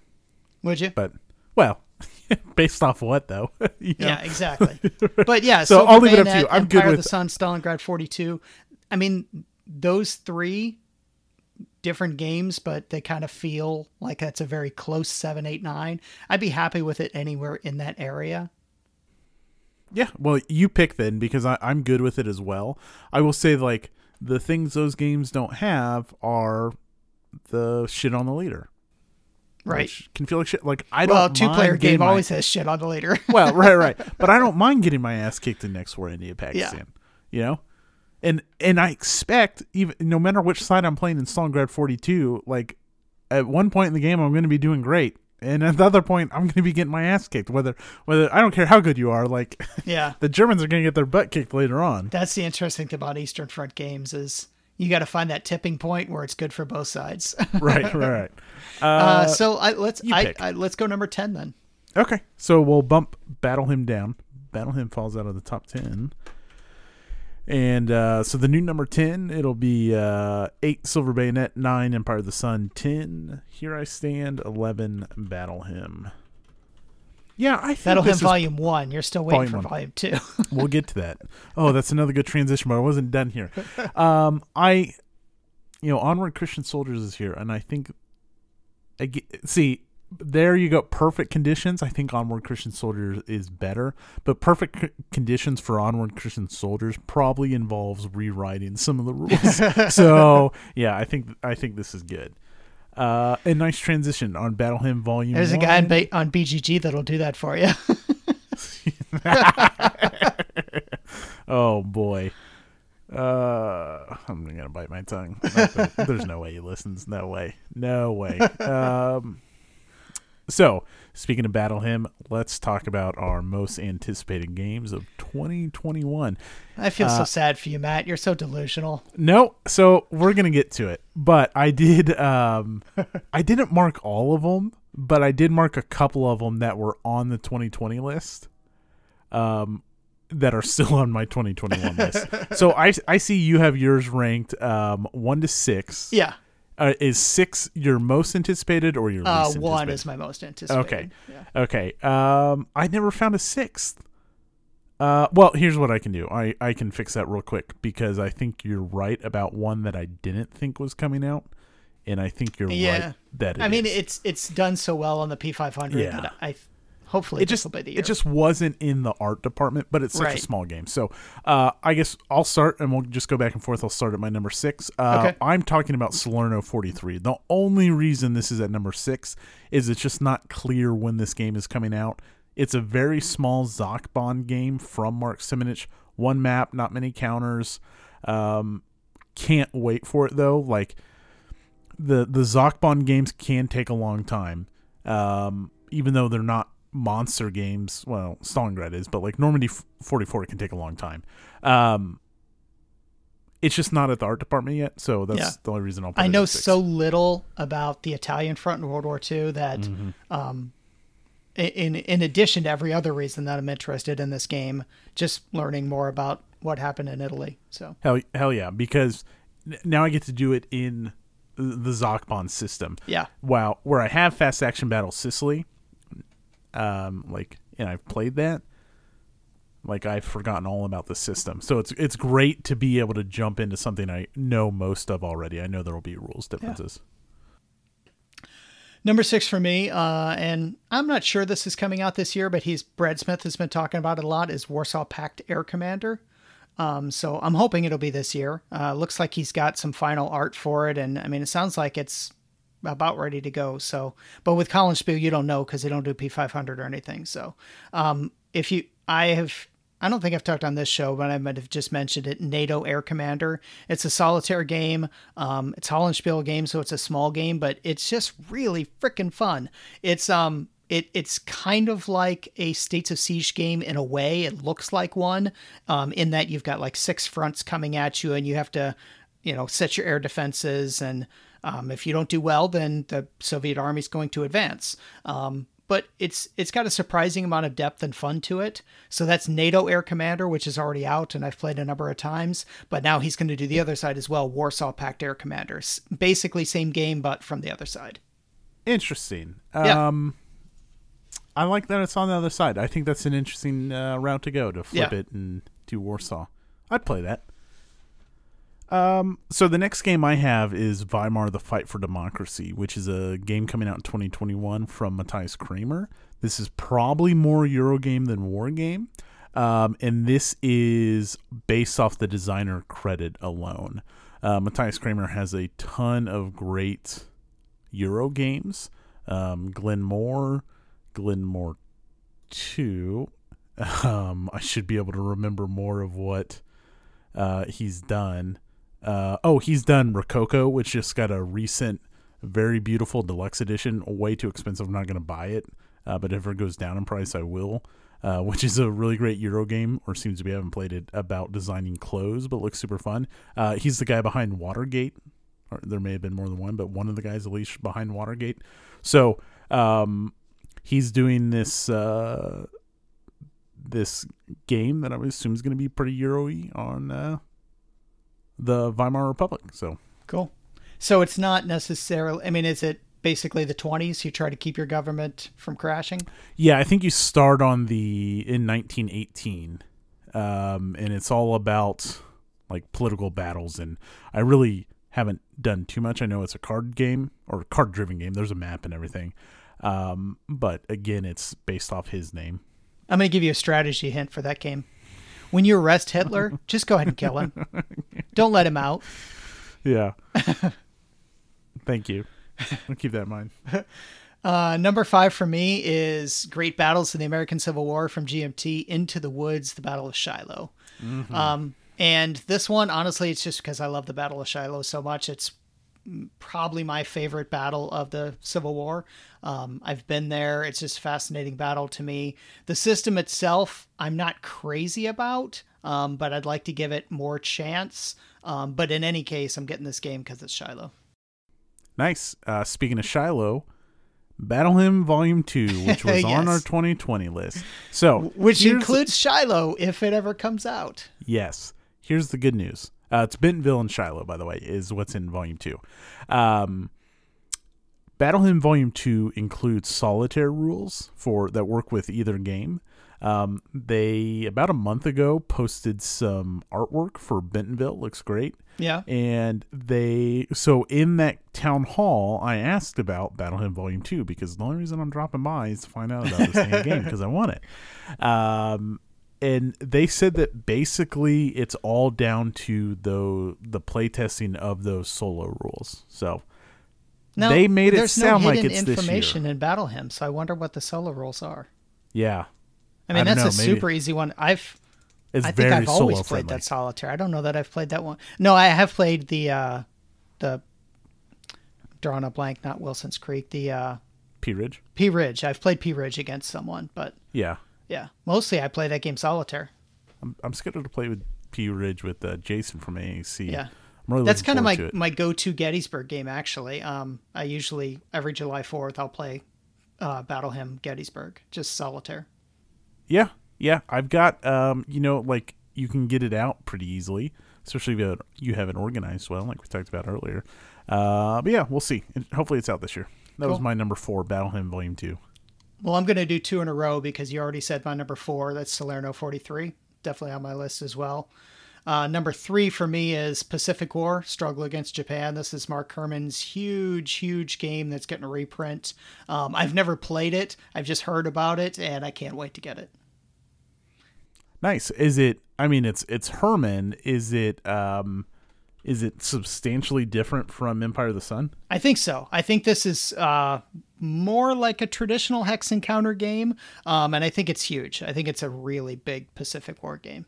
Would you? but well, based off what though? You know? Yeah, exactly. But yeah, So Silver I'll leave it up to you. I'm good Empire of with- the Sun, Stalingrad 42. I mean, those three different games, but they kind of feel like that's a very close seven, eight, nine. I'd be happy with it anywhere in that area. Yeah, well, you pick then because I, I'm good with it as well. I will say like the things those games don't have are the shit on the leader, Right. which can feel like shit. Like I well, don't Well, two player game my- always has shit on the leader. well, right, right. But I don't mind getting my ass kicked in next war India Pakistan. You know? And and I expect even no matter which side I'm playing in Stalingrad 42, like at one point in the game I'm going to be doing great. And at the other point I'm going to be getting my ass kicked whether whether I don't care how good you are like yeah. the Germans are going to get their butt kicked later on. That's the interesting thing about Eastern Front games is you got to find that tipping point where it's good for both sides. right, right, right. Uh, Uh, so I, let's I. I, let's go number ten then. okay. So we'll bump Battle Hymn down. Battle Hymn falls out of the top 10. And uh, so the new number 10, it'll be uh, 8 Silver Bayonet, 9 Empire of the Sun, 10 Here I Stand, 11 Battle Hymn. Yeah, I think this have volume one. You're still waiting Volume for one. volume two. we'll get to that. Oh, that's another good transition, but I wasn't done here. Um, I, you know, Onward Christian Soldiers is here, and I think, I get, see, there you go. Perfect conditions. I think Onward Christian Soldiers is better, but perfect c- conditions for Onward Christian Soldiers probably involves rewriting some of the rules. so yeah, I think I think this is good. Uh, a nice transition on Battle Hymn Volume. There's a guy on, 1. ba- on BGG that'll do that for you. Oh boy. Uh, I'm gonna bite my tongue. There's no way he listens. No way. No way. Um. So, speaking of Battle Hymn, let's talk about our most anticipated games of 2021. I feel Uh, so sad for you, Matt. You're so delusional. No, so we're gonna get to it, but I did. Um, I didn't mark all of them, but I did mark a couple of them that were on the 2020 list. Um, that are still on my 2021 list. So I I see you have yours ranked um, one to six. Yeah. Uh, is six your most anticipated or your Uh, least one is my most anticipated. Okay. Yeah. Okay. Um, I never found a sixth. Uh, well, here's what I can do. I, I can fix that real quick because I think you're right about one that I didn't think was coming out, and I think you're Yeah. right that it I mean, is. it's it's done so well on the P500 Yeah. that I hopefully it just will be the year. it just wasn't in the art department, but it's such a small game. So uh, I guess I'll start and we'll just go back and forth. I'll start at my number six. Uh, Okay. I'm talking about Salerno 43. The only reason this is at number six is it's just not clear when this game is coming out. It's a very small ZOC-bond game from Mark Simonitch. One map, not many counters. Um, can't wait for it though. Like the the ZOC-bond games can take a long time, um, even though they're not monster games. Well, Stalingrad is, but like Normandy f- 44 can take a long time. Um, it's just not at the art department yet, so that's Yeah. the only reason I'll. Put I know so little about the Italian front in World War II that, Mm-hmm. um, in in addition to every other reason that I'm interested in this game, just learning more about what happened in Italy. So Hell, hell yeah! Because now I get to do it in the ZOC-bond system. yeah, Wow, where I have Fast Action Battle Sicily, um, like, and I've played that. Like I've forgotten all about the system, so it's it's great to be able to jump into something I know most of already. I know there will be rules differences. Number six for me, uh, and I'm not sure this is coming out this year, but he's Brad Smith has been talking about it a lot. Is Warsaw Pact Air Commander? Um, so I'm hoping it'll be this year. Uh, looks like he's got some final art for it, and I mean, it sounds like it's about ready to go. So, but with Hollandspiel, you don't know because they don't do P500 or anything. So, um, if you, I have, I don't think I've talked on this show, but I might have just mentioned it. NATO Air Commander. It's a solitaire game. Um, it's Hollandspiel game, so it's a small game, but it's just really freaking fun. It's um, it it's kind of like a States of Siege game in a way. It looks like one, um, in that you've got like six fronts coming at you, and you have to, you know, set your air defenses and um, if you don't do well, then the Soviet army is going to advance. Um, but it's it's got a surprising amount of depth and fun to it. So that's NATO Air Commander, which is already out, and I've played a number of times. But now he's going to do the other side as well, Warsaw Pact Air Commander. Basically same game, but from the other side. Interesting. Yeah. Um, I like that it's on the other side. I think that's an interesting uh, route to go to flip Yeah. it and do Warsaw. I'd play that. Um, so the next game I have is Weimar: The Fight for Democracy, which is a game coming out in 2021 from Matthias Cramer. This is probably more Eurogame than War Game, um, and this is based off the designer credit alone. Uh, Matthias Cramer has a ton of great Euro games. Um, Moore 2. Um, I should be able to remember more of what uh, he's done. Uh, oh, he's done Rococo, which just got a recent, very beautiful deluxe edition. Way too expensive. I'm not going to buy it. Uh, but if it goes down in price, I will. Uh, which is a really great Euro game, or seems to be. I haven't played it about designing clothes, but looks super fun. Uh, he's the guy behind Watergate. Or there may have been more than one, but one of the guys at least behind Watergate. So um, he's doing this uh, this game that I assume is going to be pretty Euro-y on uh, the Weimar Republic. So Cool. So it's not necessarily. I mean, is it basically the 20s? You try to keep your government from crashing. yeah, I think you start on the in 1918, um, and it's all about like political battles. And I really haven't done too much. I know it's a card game or card driven game. There's a map and everything, um, but again, it's based off his name. I'm going to give you a strategy hint for that game. When you arrest Hitler, just go ahead and kill him. Don't let him out. Yeah. Thank you. I'll keep that in mind. Uh, number five for me is Great Battles in the American Civil War from GMT Into the Woods, the Battle of Shiloh. Um, and this one, honestly, it's just because I love the Battle of Shiloh so much. It's probably my favorite battle of the Civil War. Um, I've been there. It's just a fascinating battle to me. The system itself, I'm not crazy about, um, but I'd like to give it more chance. Um, but in any case, I'm getting this game because it's Shiloh. Nice. Uh, speaking of Shiloh, Battle Hymn Volume 2, which was on our 2020 list. So, Which includes Shiloh if it ever comes out. Yes. Here's the good news. Uh, it's Bentonville and Shiloh, by the way, is what's in Volume 2. Um, Battle Hymn Volume 2 includes solitaire rules for that work with either game. Um, they, about a month ago, posted some artwork for Bentonville. Looks great. Yeah. And they, so in that town hall, I asked about Battle Hymn Volume 2 because the only reason I'm dropping by is to find out about this game because I want it. Um, and they said that basically it's all down to the the playtesting of those solo rules. So No, They made it sound no like it's this year. information in Battle Hymn, so I wonder what the solo rules are. yeah, I mean, I that's know, a maybe- super easy one. I've it's I think I've always played friendly. that solitaire. I don't know that I've played that one. No, I have played the uh the drawing a blank, not Wilson's Creek, the uh Pea Ridge. Pea Ridge. I've played Pea Ridge against someone, but Yeah, yeah, mostly I play that game solitaire. I'm, I'm scheduled to play with Pea Ridge with uh, Jason from AAC. Yeah. I'm really That's kind of my forward to it. my go-to Gettysburg game actually. Um I usually every July 4th I'll play uh Battle Hymn Gettysburg, just solitaire. Yeah, yeah. I've got um, you know, like you can get it out pretty easily, especially if you have, you have it organized well, like we talked about earlier. Uh, but yeah, we'll see. And hopefully, it's out this year. That was my number four, Battle Hymn Volume Two. Well, I'm going to do two in a row because you already said my number four. That's Salerno 43. Definitely on my list as well. Uh, number three for me is Pacific War Struggle Against Japan. This is Mark Herman's huge, huge game that's getting a reprint. Um, I've never played it, I've just heard about it, and I can't wait to get it. Nice. Is it? I mean, it's it's Herman. Is it? Um, is it substantially different from Empire of the Sun? I think so. I think this is uh, more like a traditional hex encounter game, um, and I think it's huge. I think it's a really big Pacific War game.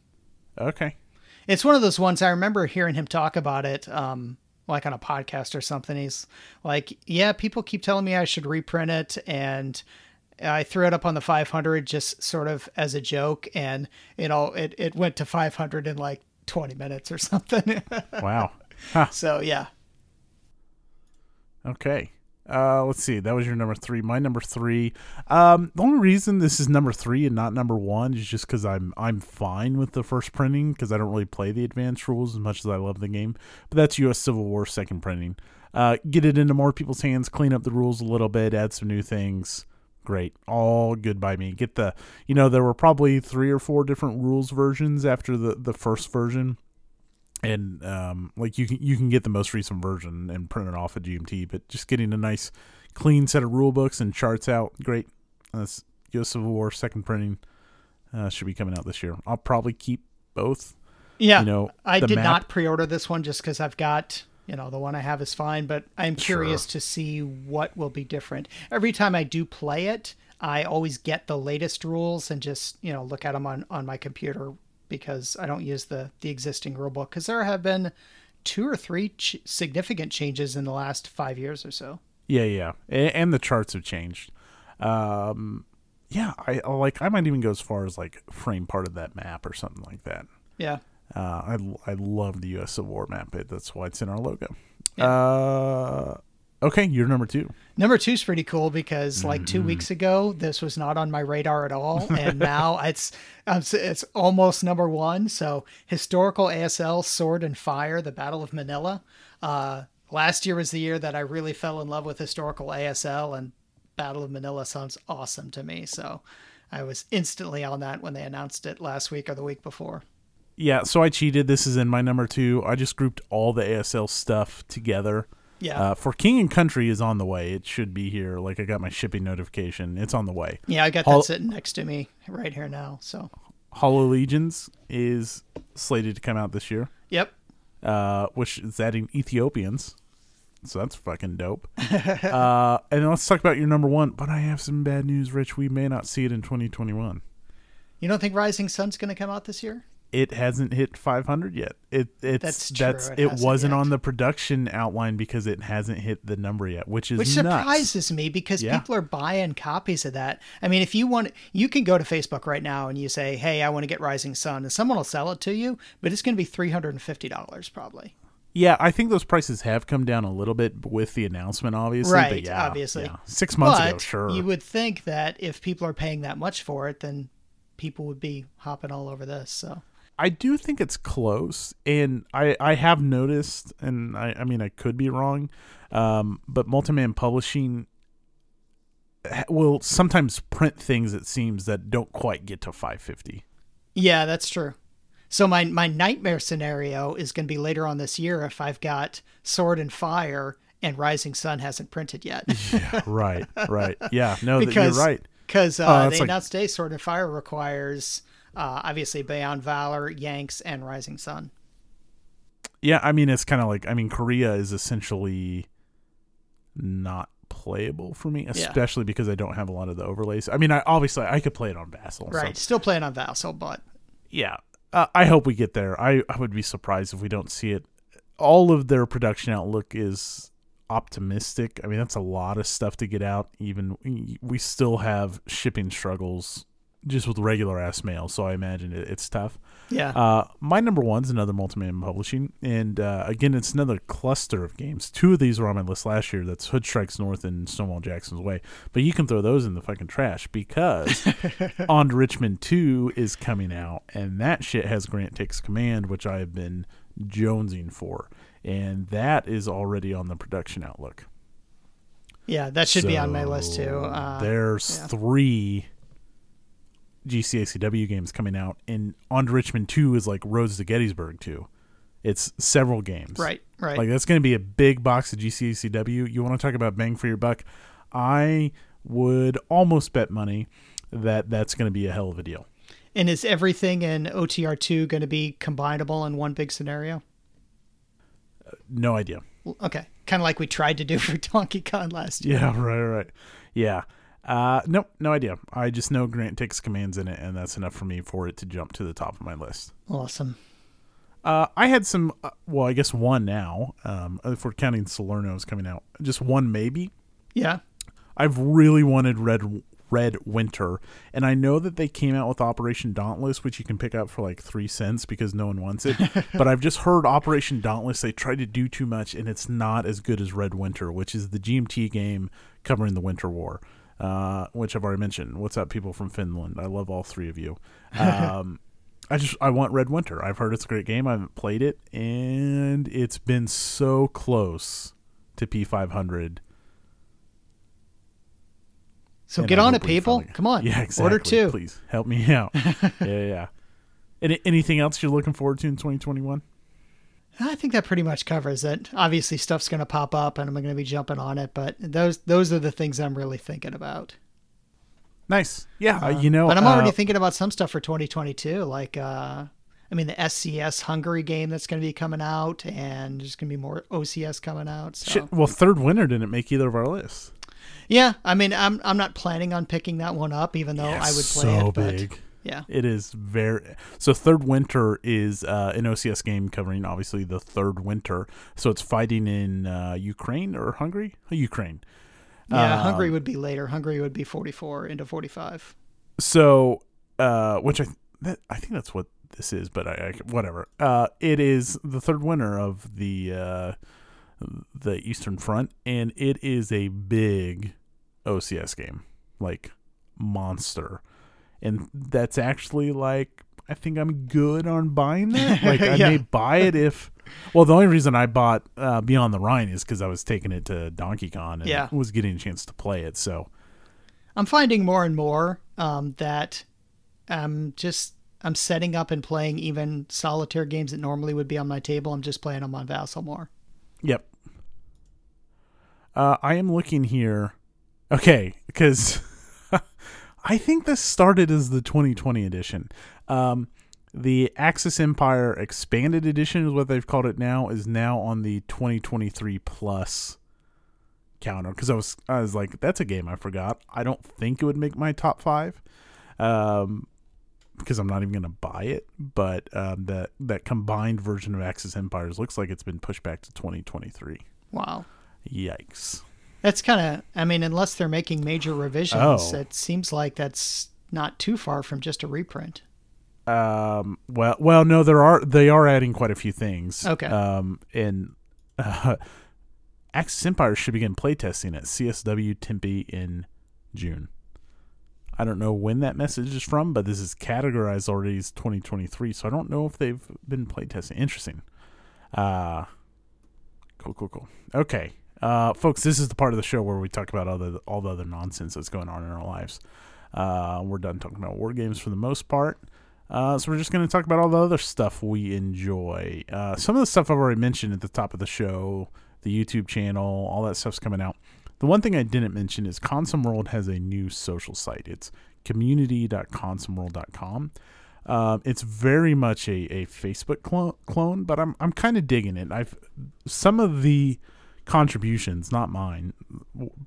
Okay. It's one of those ones I remember hearing him talk about it, um, like on a podcast or something. He's like, "Yeah, people keep telling me I should reprint it, and I threw it up on the 500 just sort of as a joke, and you know, it it went to 500 in like 20 minutes or something. Wow. huh. so yeah, Okay. Uh, let's see. That was your number three. My number three. Um, the only reason this is number three and not number one is just because I'm I'm fine with the first printing because I don't really play the advanced rules as much as I love the game. But that's U.S. Civil War second printing. Uh, get it into more people's hands, clean up the rules a little bit, add some new things. Great, all good by me. Get the, you know, there were probably three or four different rules versions after the the first version and um, like you can you can get the most recent version and print it off at GMT, but just getting a nice clean set of rule books and charts out, great. That's U.S. Civil War second printing uh, should be coming out this year. I'll probably keep both. yeah. You know, I did map- not pre-order this one just because I've got you know the one I have is fine, but I'm curious to see what will be different. Every time I do play it, I always get the latest rules and just you know look at them on on my computer because I don't use the the existing rule book because there have been two or three ch- significant changes in the last five years or so. Yeah, yeah, and, and the charts have changed. Um, yeah, I like. I might even go as far as like frame part of that map or something like that. Yeah. Uh, I I love the U.S. Civil War map. It that's why it's in our logo. Yeah. Uh, okay, you're number two. Number two is pretty cool because like Mm-hmm. two weeks ago, this was not on my radar at all, and now it's it's it's almost number one. So historical ASL Sword and Fire: The Battle of Manila. Uh, last year was the year that I really fell in love with historical ASL, and Battle of Manila sounds awesome to me. So I was instantly on that when they announced it last week or the week before. Yeah, so I cheated. This is in my number two. I just grouped all the ASL stuff together. Yeah, Uh, for King and Country is on the way. It should be here. Like I got my shipping notification. It's on the way. yeah, I got Hol- that sitting next to me right here now. So Hollow Legions is slated to come out this year, yep, uh, which is adding Ethiopians. So that's fucking dope. uh, and let's talk about your number one. But I have some bad news, Rich. We may not see it in 2021. you don't think Rising Sun's going to come out this year? It hasn't hit 500 yet. It it's That's that's, it, it wasn't yet. on the production outline because it hasn't hit the number yet, which is which nuts. surprises me because Yeah. people are buying copies of that. I mean, if you want, you can go to Facebook right now and you say, "Hey, I want to get Rising Sun," and someone will sell it to you, but it's going to be three hundred and fifty dollars probably. Yeah, I think those prices have come down a little bit with the announcement, obviously. Right, but yeah, obviously. yeah. Six months but ago, sure. you would think that if people are paying that much for it, then people would be hopping all over this. So I do think it's close, and I I have noticed, and I I mean I could be wrong, um, but Multiman Publishing will sometimes print things it seems that don't quite get to 550. yeah, that's true. So my my nightmare scenario is going to be later on this year if I've got Sword and Fire and Rising Sun hasn't printed yet. Yeah, right, right. Yeah, no, Because- you're right. Because uh, that's they like- announced today Sword and Fire requires uh, obviously Beyond Valor, Yanks, and Rising Sun. Yeah, I mean it's kind of like I mean Korea is essentially not playable for me, especially because I don't have a lot of the overlays. I mean, I obviously I could play it on Vassal. so- Right. Still playing on Vassal, but yeah, uh, I hope we get there. I I would be surprised if we don't see it. All of their production outlook is optimistic. I mean, that's a lot of stuff to get out. Even we still have shipping struggles just with regular ass mail, so I imagine it, it's tough. yeah. Uh, my number one's another Multiman Publishing, and uh, again, it's another cluster of games. Two of these were on my list last year. That's Hood Strikes North and Stonewall Jackson's Way. But you can throw those in the fucking trash because On to Richmond Two is coming out, and that shit has Grant Takes Command, which I have been jonesing for, and that is already on the production outlook. yeah, that should be on my list too. Uh, there's yeah. three GCACW games coming out, and On to Richmond 2 is like Roads to Gettysburg 2. It's several games. right, right. Like, that's going to be a big box of GCACW. You want to talk about bang for your buck? I would almost bet money that that's going to be a hell of a deal. and is everything in OTR2 going to be combinable in one big scenario? Uh, no idea. Okay. Kind of like we tried to do for Donkey Con last year. Yeah, right, right. Yeah. Uh, nope, no idea. I just know Grant takes commands in it, and that's enough for me for it to jump to the top of my list. Awesome. Uh, I had some, uh, well, I guess one now. Um, if we're counting Salerno's coming out, just one maybe. Yeah. I've really wanted Red Red Winter, and I know that they came out with Operation Dauntless, which you can pick up for like three cents because no one wants it. but I've just heard Operation Dauntless they tried to do too much, and it's not as good as Red Winter, which is the GMT game covering the Winter War. Uh, which I've already mentioned. What's up, people from Finland? I love all three of you. Um, I just I want Red Winter. I've heard it's a great game. I haven't played it, and it's been so close to P500 So and get I on it, people. Come on. Yeah, exactly. Order two. Please help me out. yeah, yeah. Any, anything else you're looking forward to in 2021? I think that pretty much covers it. Obviously, stuff's going to pop up, and I'm going to be jumping on it. But those those are the things I'm really thinking about. Nice. Yeah, uh, you know, but I'm already uh, thinking about some stuff for 2022, like uh, I mean the SCS Hungary game that's going to be coming out, and there's going to be more OCS coming out. So. shit. Well, third winter didn't make either of our lists. Yeah, I mean I'm I'm not planning on picking that one up, even though I would play so it. But big. Yeah, It is very so. Third winter is uh, an OCS game covering obviously the third winter. So it's fighting in uh, Ukraine or Hungary, Ukraine. yeah. Um, Hungary would be later. Hungary would be 44 into 45. So, uh, which I that, I think that's what this is, but I, I whatever. Uh, it is the third winter of the uh, the Eastern Front, and it is a big OCS game, like monster, and that's actually like I think I'm good on buying that. Like I Yeah. may buy it if. Well, the only reason I bought uh, Beyond the Rhine is because I was taking it to Donkey Con and Yeah. was getting a chance to play it. So I'm finding more and more um, that I'm just I'm setting up and playing even solitaire games that normally would be on my table. I'm just playing them on Vassal more. Yep. Uh, I am looking here. Okay, because I think this started as the 2020 edition. Um, the Axis Empire Expanded Edition is what they've called it now. Is now on the 2023 plus counter because I was I was like that's a game I forgot. I don't think it would make my top five. Um, because I'm not even going to buy it, but um, that that combined version of Axis Empires looks like it's been pushed back to 2023. Wow. Yikes! That's kind of, I mean, unless they're making major revisions, Oh. it seems like that's not too far from just a reprint. Um. Well. Well. No. There are. They are adding quite a few things. Okay. Um. And uh, Axis Empire should begin playtesting at CSW Tempe in June. I don't know when that message is from, but this is categorized already as 2023, so I don't know if they've been playtesting. Interesting. Uh, cool, cool, cool. Okay, uh, folks, this is the part of the show where we talk about all the all the other nonsense that's going on in our lives. Uh, we're done talking about war games for the most part. Uh, so we're just going to talk about all the other stuff we enjoy. Uh, some of the stuff I've already mentioned at the top of the show, the YouTube channel, all that stuff's coming out. The one thing I didn't mention is ConsimWorld has a new social site. It's community.consimworld.com. Um, it's very much a, a Facebook clone, clone, but I'm I'm kind of digging it. I've some of the contributions, not mine,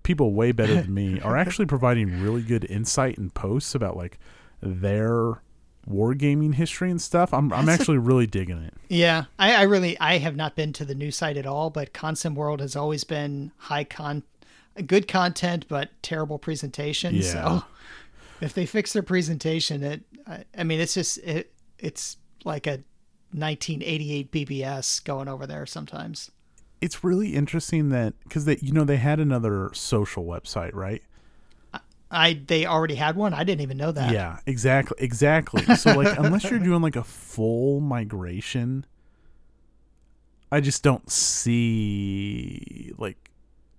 people way better than me, are actually providing really good insight and posts about like their wargaming history and stuff. I'm I'm That's a- actually really digging it. Yeah, I, I really I have not been to the new site at all, but ConsimWorld has always been high con, good content, but terrible presentation. Yeah. So if they fix their presentation, it I, I mean it's just it it's like a 1988 BBS going over there sometimes. It's really interesting that because they you know they had another social website, right? I they already had one. I didn't even know that. Yeah, exactly, exactly. So like, unless you're doing like a full migration, I just don't see like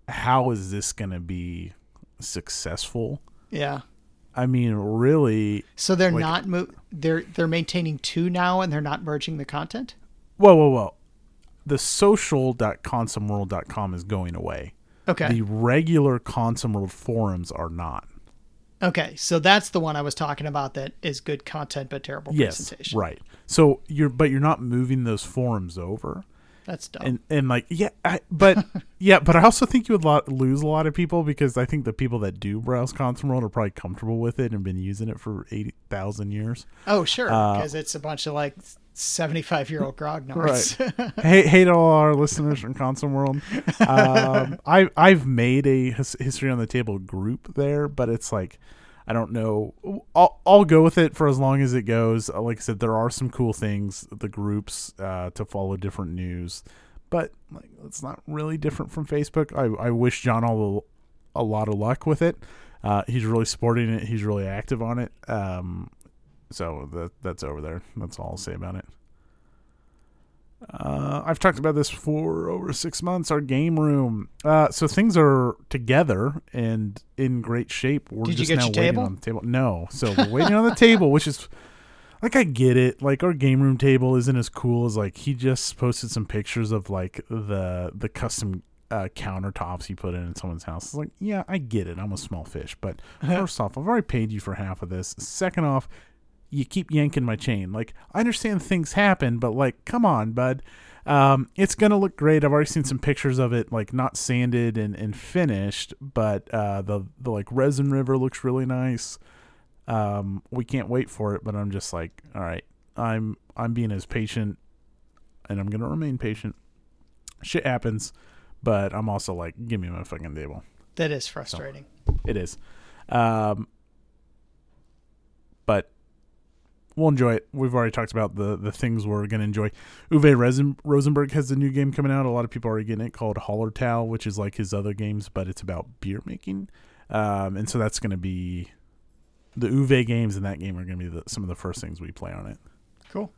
how is this gonna be successful. Yeah. I mean, really. So they're Like- not mo- they're they're maintaining two now, and they're not merging the content. Whoa, whoa, whoa! The social.consimworld.com is going away. Okay. The regular ConsimWorld forums are not. okay. So that's the one I was talking about. That is good content but terrible Yes, presentation. right. So you're, but you're not moving those forums over. That's dumb. and and like yeah I, but yeah but i also think you would lot, lose a lot of people because i think the people that do browse ConsimWorld are probably comfortable with it and been using it for 80000 years oh sure, uh, because it's a bunch of like seventy-five year old grognards. hey hey to all our listeners from ConsimWorld. Um, I, i've made a his, history on the table group there but it's like i don't know. I'll, I'll go with it for as long as it goes. Uh, like i said there are some cool things the groups uh, to follow different news but like it's not really different from facebook. I, I wish john all the, a lot of luck with it. Uh, he's really supporting it. He's really active on it. Um, so that that's over there that's all i'll say about it uh, I've talked about this for over six months. Our game room. Uh, so things are together and in great shape. We're Did just now waiting table? on the table. No, so we're waiting on the table, which is like I get it. Like our game room table isn't as cool as like he just posted some pictures of like the the custom uh, countertops he put in in someone's house. It's like, yeah, I get it. I'm a small fish, but first off, I've already paid you for half of this. Second off, you keep yanking my chain. Like, I understand things happen, but like, come on, bud. Um, it's gonna look great. I've already seen some pictures of it, like not sanded and, and finished, but uh, the the like resin river looks really nice. Um, we can't wait for it, but I'm just like, all right, I'm I'm being as patient, and I'm gonna remain patient. Shit happens, but I'm also like, give me my fucking table. that is frustrating. It is. Um, but we'll enjoy it. We've already talked about the the things we're going to enjoy. Uwe Rosen, Rosenberg has a new game coming out. A lot of people are getting it called Hallertau, which is like his other games, but it's about beer making. Um, and so that's going to be the Uwe games, and that game are going to be the, some of the first things we play on it. Cool.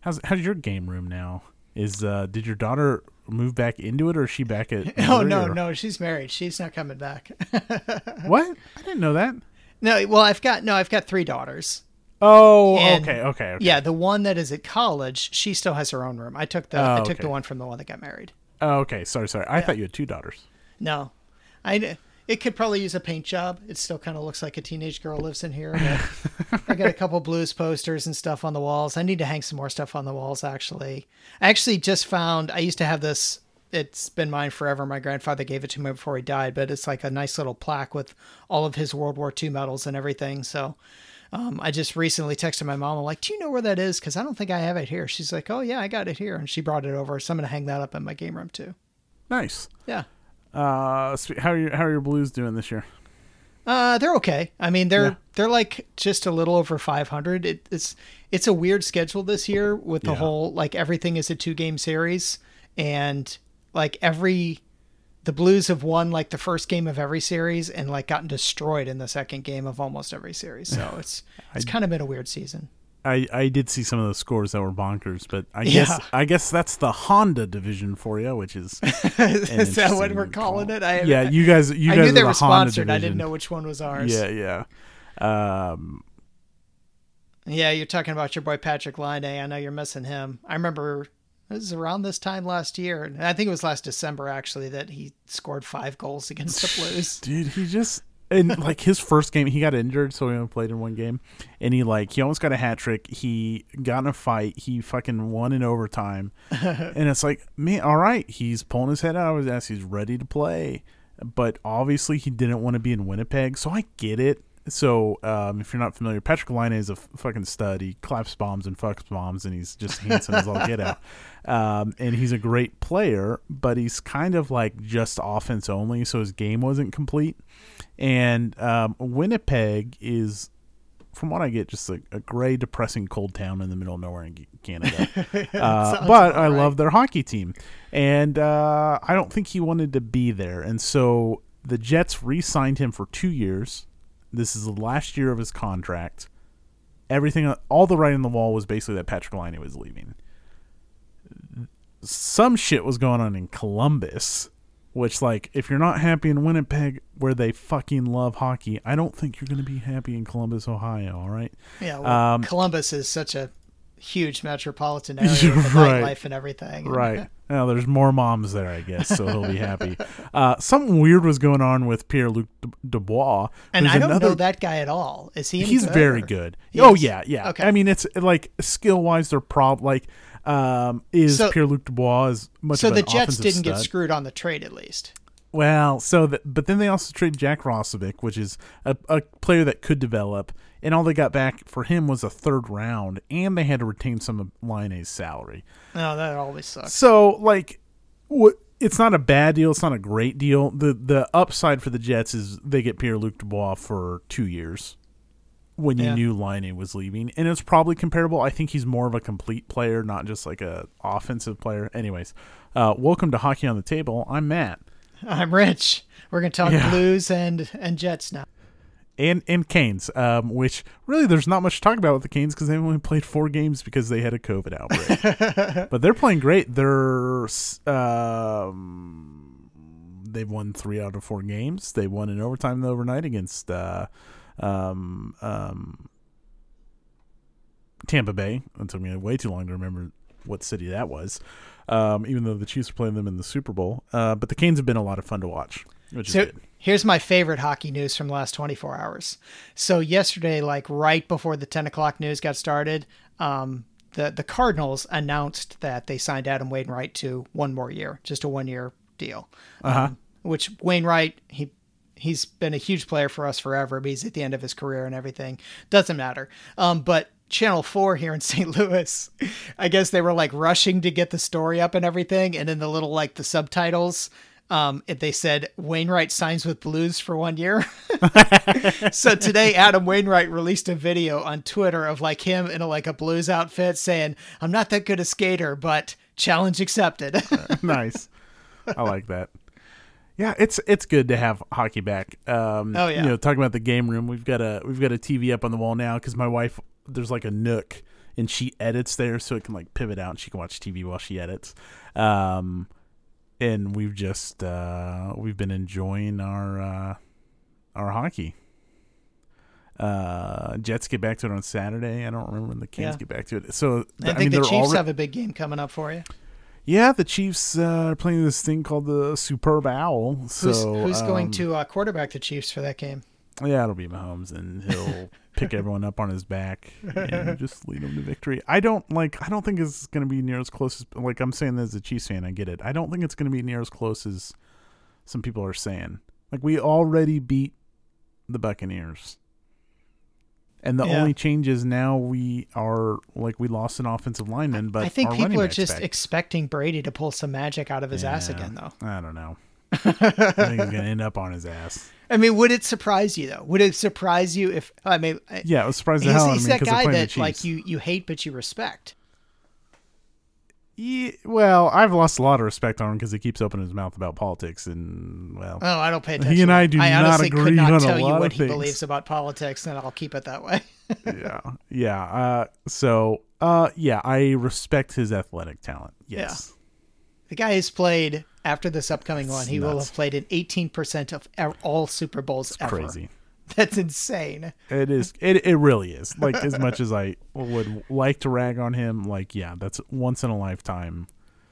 How's how's your game room now? Is uh, did your daughter move back into it, or is she back at? Oh no, or- no, she's married. She's not coming back. What? I didn't know that. no, well, I've got no, I've got three daughters. Oh, And- okay, okay, okay. Yeah, the one that is at college, she still has her own room. I took the Oh, I took okay. the one from the one that got married. Oh, okay. Sorry, sorry. I thought you had two daughters. No, I it could probably use a paint job. It still kind of looks like a teenage girl lives in here. I got a couple blues posters and stuff on the walls. I need to hang some more stuff on the walls. Actually, I actually just found. I used to have this. It's been mine forever. My grandfather gave it to me before he died, but it's like a nice little plaque with all of his World War II medals and everything. So. Um, I just recently texted my mom. I'm like, "Do you know where that is? Because I don't think I have it here." She's like, "Oh yeah, I got it here," and she brought it over. So I'm gonna hang that up in my game room too. Nice. Yeah. Uh, how are your how are your Blues doing this year? Uh, they're okay. I mean, they're Yeah. they're like just a little over 500. It, it's it's a weird schedule this year with the Yeah. whole like everything is a two game series, and like every the Blues have won like the first game of every series and like gotten destroyed in the second game of almost every series. So it's it's kind of been a weird season. I, I did see some of the scores that were bonkers, but I Yeah. guess I guess that's the Honda division for you, which is is that what we're calling call. it? I, yeah. You guys, you I guys knew they the were Honda sponsored. I didn't know which one was ours. Yeah, yeah. Um, Yeah, you're talking about your boy Patrik Laine. I know you're missing him. I remember it was around this time last year, and I think it was last December actually that he scored five goals against the Blues. dude, he just and like his first game, he got injured, so he only played in one game, and he like he almost got a hat trick. He got in a fight. He fucking won in overtime, and it's like, man, all right, he's pulling his head out of his ass. He's ready to play, but obviously he didn't want to be in Winnipeg, so I get it. So, um, if you're not familiar, Patrik Laine is a f- fucking stud. He claps bombs and fucks bombs, and he's just handsome as all get out. Um, and he's a great player, but he's kind of like just offense only, so his game wasn't complete. And um, Winnipeg is, from what I get, just a, a gray, depressing, cold town in the middle of nowhere in Canada. uh, but I right. love their hockey team, and uh, I don't think he wanted to be there. And so the Jets re-signed him for two years. This is the last year of his contract. Everything, all the writing on the wall was basically that Patrik Laine was leaving. Some shit was going on in Columbus, which, like, if you're not happy in Winnipeg, where they fucking love hockey, I don't think you're going to be happy in Columbus, Ohio. All right. Yeah, well, Um, Columbus is such a huge metropolitan area right. nightlife and everything. Right. Now there's more moms there, I guess, so he'll be happy. Uh, something weird was going on with Pierre Luc Dubois. And I don't another- know that guy at all. Is he? He's good, very or- good. He Oh is? yeah, yeah. Okay. I mean, it's like skill wise, they're prob like um, is So- Pierre Luc Dubois as much So the Jets didn't get screwed on the trade, at least. Well, so that, but then they also traded Jack Roslovic, which is a, a player that could develop, and all they got back for him was a third round, and they had to retain some of Laine's salary. No, that always sucks. So like, what? It's not a bad deal. It's not a great deal. the The upside for the Jets is they get Pierre Luc Dubois for two years. When you Yeah. knew Line was leaving, and it's probably comparable. I think he's more of a complete player, not just like a offensive player. Anyways, uh, welcome to Hockey on the Table. I'm Matt. I'm rich. We're gonna talk Yeah. Blues and and Jets now. and and Canes, um, which really there's not much to talk about with the Canes because they only played four games because they had a COVID outbreak. but they're playing great. They're um, they've won three out of four games. They won in overtime the overnight against uh, um, um, Tampa Bay. It took me way too long to remember what city that was. Um, even though the Chiefs are playing them in the Super Bowl, uh, but the Canes have been a lot of fun to watch, which So here's my favorite hockey news from the last 24 hours. So yesterday, like right before the 10 o'clock news got started, um, the the Cardinals announced that they signed Adam Wainwright to one more year, just a one year deal. Um, which Wainwright he he's been a huge player for us forever, but he's at the end of his career and everything. Doesn't matter. Um, but Channel 4 here in St. Louis, I guess they were like rushing to get the story up and everything. And in the little, like the subtitles, um, they said Wainwright signs with Blues for one year. so today, Adam Wainwright released a video on Twitter of like him in a, like a Blues outfit saying, I'm not that good a skater, but challenge accepted. nice. I like that. Yeah, it's it's good to have hockey back. Um, Oh, yeah. You know, talking about the game room, we've got a we've got a TV up on the wall now because my wife there's like a nook and she edits there, so it can like pivot out and she can watch TV while she edits. Um, and we've just uh, we've been enjoying our uh, our hockey. Uh, Jets get back to it on Saturday. I don't remember when the Canes Yeah. get back to it. So I I, think mean, the Chiefs have a big game coming up for you. yeah, the Chiefs uh, are playing this thing called the Superb Owl. So who's going um, to uh, quarterback the Chiefs for that game? Yeah, it'll be Mahomes, and he'll pick everyone up on his back and just lead them to victory. I don't like. I don't think it's going to be near as close as like I'm saying as a Chiefs fan. I get it. I don't think it's going to be near as close as some people are saying. Like we already beat the Buccaneers. And the Yeah. only change is now we are like we lost an offensive lineman, but I think people are just back. expecting Brady to pull some magic out of his ass again, though. I don't know. I think he's gonna end up on his ass. I mean, would it surprise you though? Would it surprise you if I mean, Yeah, it was surprised the he's, hell out of me because guy that like you you hate but you respect. Yeah, well, I've lost a lot of respect on him because he keeps opening his mouth about politics, and well, Oh, I don't pay attention. and I do I not honestly agree could not on a tell you what of he things. believes about politics, and I'll keep it that way. yeah, yeah. Uh, so, uh, yeah, I respect his athletic talent. Yes, the guy has played after this upcoming one. He will have played in 18% of all Super Bowls ever. crazy. That's insane. It is. It it really is. Like as much as I would like to rag on him, like yeah, that's once in a lifetime.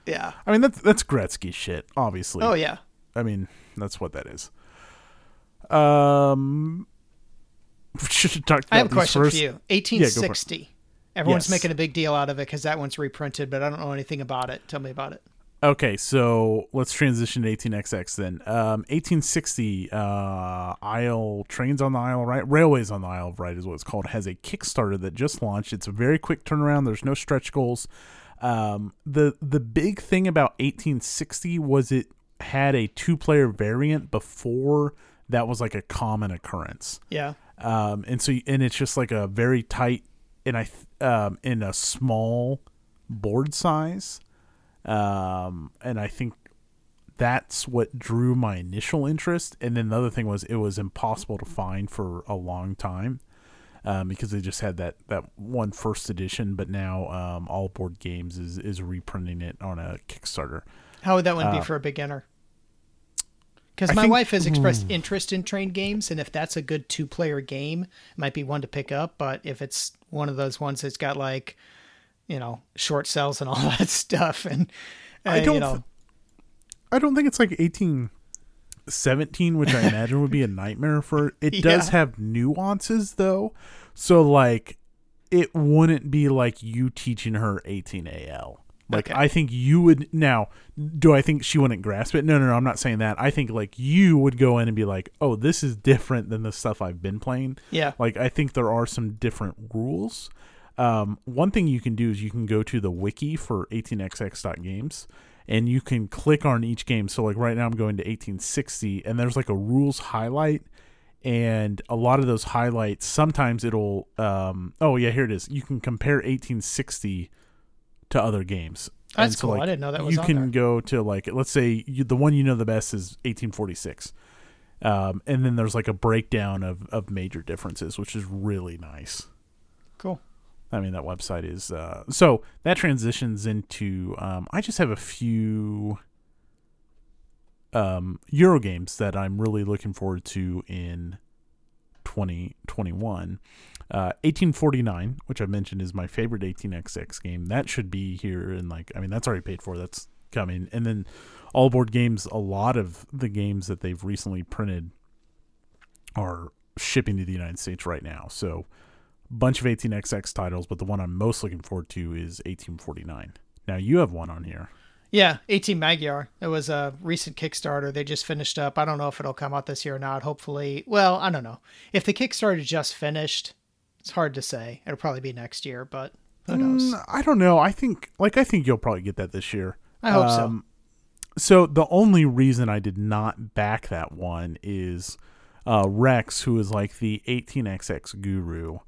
Yeah. I mean, that's that's Gretzky shit. Obviously. Oh yeah. I mean, that's what that is. Um, should have about I have a question first. for you. 1860. Everyone's Yes. making a big deal out of it because that one's reprinted, but I don't know anything about it. Tell me about it. Okay, so let's transition to 18XX then. Um, 1860, uh, Isle Trains on the Isle of Wight, Railways on the Isle of Wight is what it's called. Has a Kickstarter that just launched. It's a very quick turnaround. There's no stretch goals. Um, the the big thing about 1860 was it had a two player variant before that was like a common occurrence. Yeah. um, and so and it's just like a very tight and I um, in a small board size, um, and I think that's what drew my initial interest. And then the other thing was it was impossible to find for a long time. Um, because they just had that, that one first edition, but now um, All-Aboard Games is, is reprinting it on a Kickstarter. How would that one Uh, be for a beginner? Because my think- wife has expressed interest in train games, and if that's a good two-player game, it might be one to pick up. But if it's one of those ones that's got like, you know, short sells and all that stuff, and uh, I don't you know, I don't think it's like 1817, which I imagine would be a nightmare for. It does have nuances though. So like it wouldn't be like you teaching her 18AL. Like Okay. I think you would now do I think she wouldn't grasp it? No, no, no, I'm not saying that. I think like you would go in and be like, "Oh, this is different than the stuff I've been playing." yeah, Like I think there are some different rules. Um, one thing you can do is you can go to the wiki for 18xx.games and you can click on each game. So like right now I'm going to 1860 and there's like a rules highlight and a lot of those highlights sometimes it'll um oh yeah here it is. You can compare 1860 to other games. That's so, cool. like, I didn't know that was you can there. go to like let's say you, the one you know the best is 1846 um, and then there's like a breakdown of, of major differences which is really nice cool. I mean that website is uh, so that transitions into um, i just have a few um, euro games that i'm really looking forward to in 2021 uh, 1849 which i mentioned is my favorite 18xx game. That should be here in like i mean that's already paid for. That's coming. And then All-Aboard Games a lot of the games that they've recently printed are shipping to the united states right now. So bunch of 18xx titles but the one i'm most looking forward to is 1849 now you have one on here Yeah, 18 Magyar. It was a recent Kickstarter. They just finished up. I don't know if it'll come out this year or not. Hopefully, well, I don't know. If the Kickstarter just finished, it's hard to say. It'll probably be next year, but who knows? Mm, I don't know. I think like I think you'll probably get that this year. I hope so. Um, So the only reason I did not back that one is uh, Rex, who is like the 18xx guru,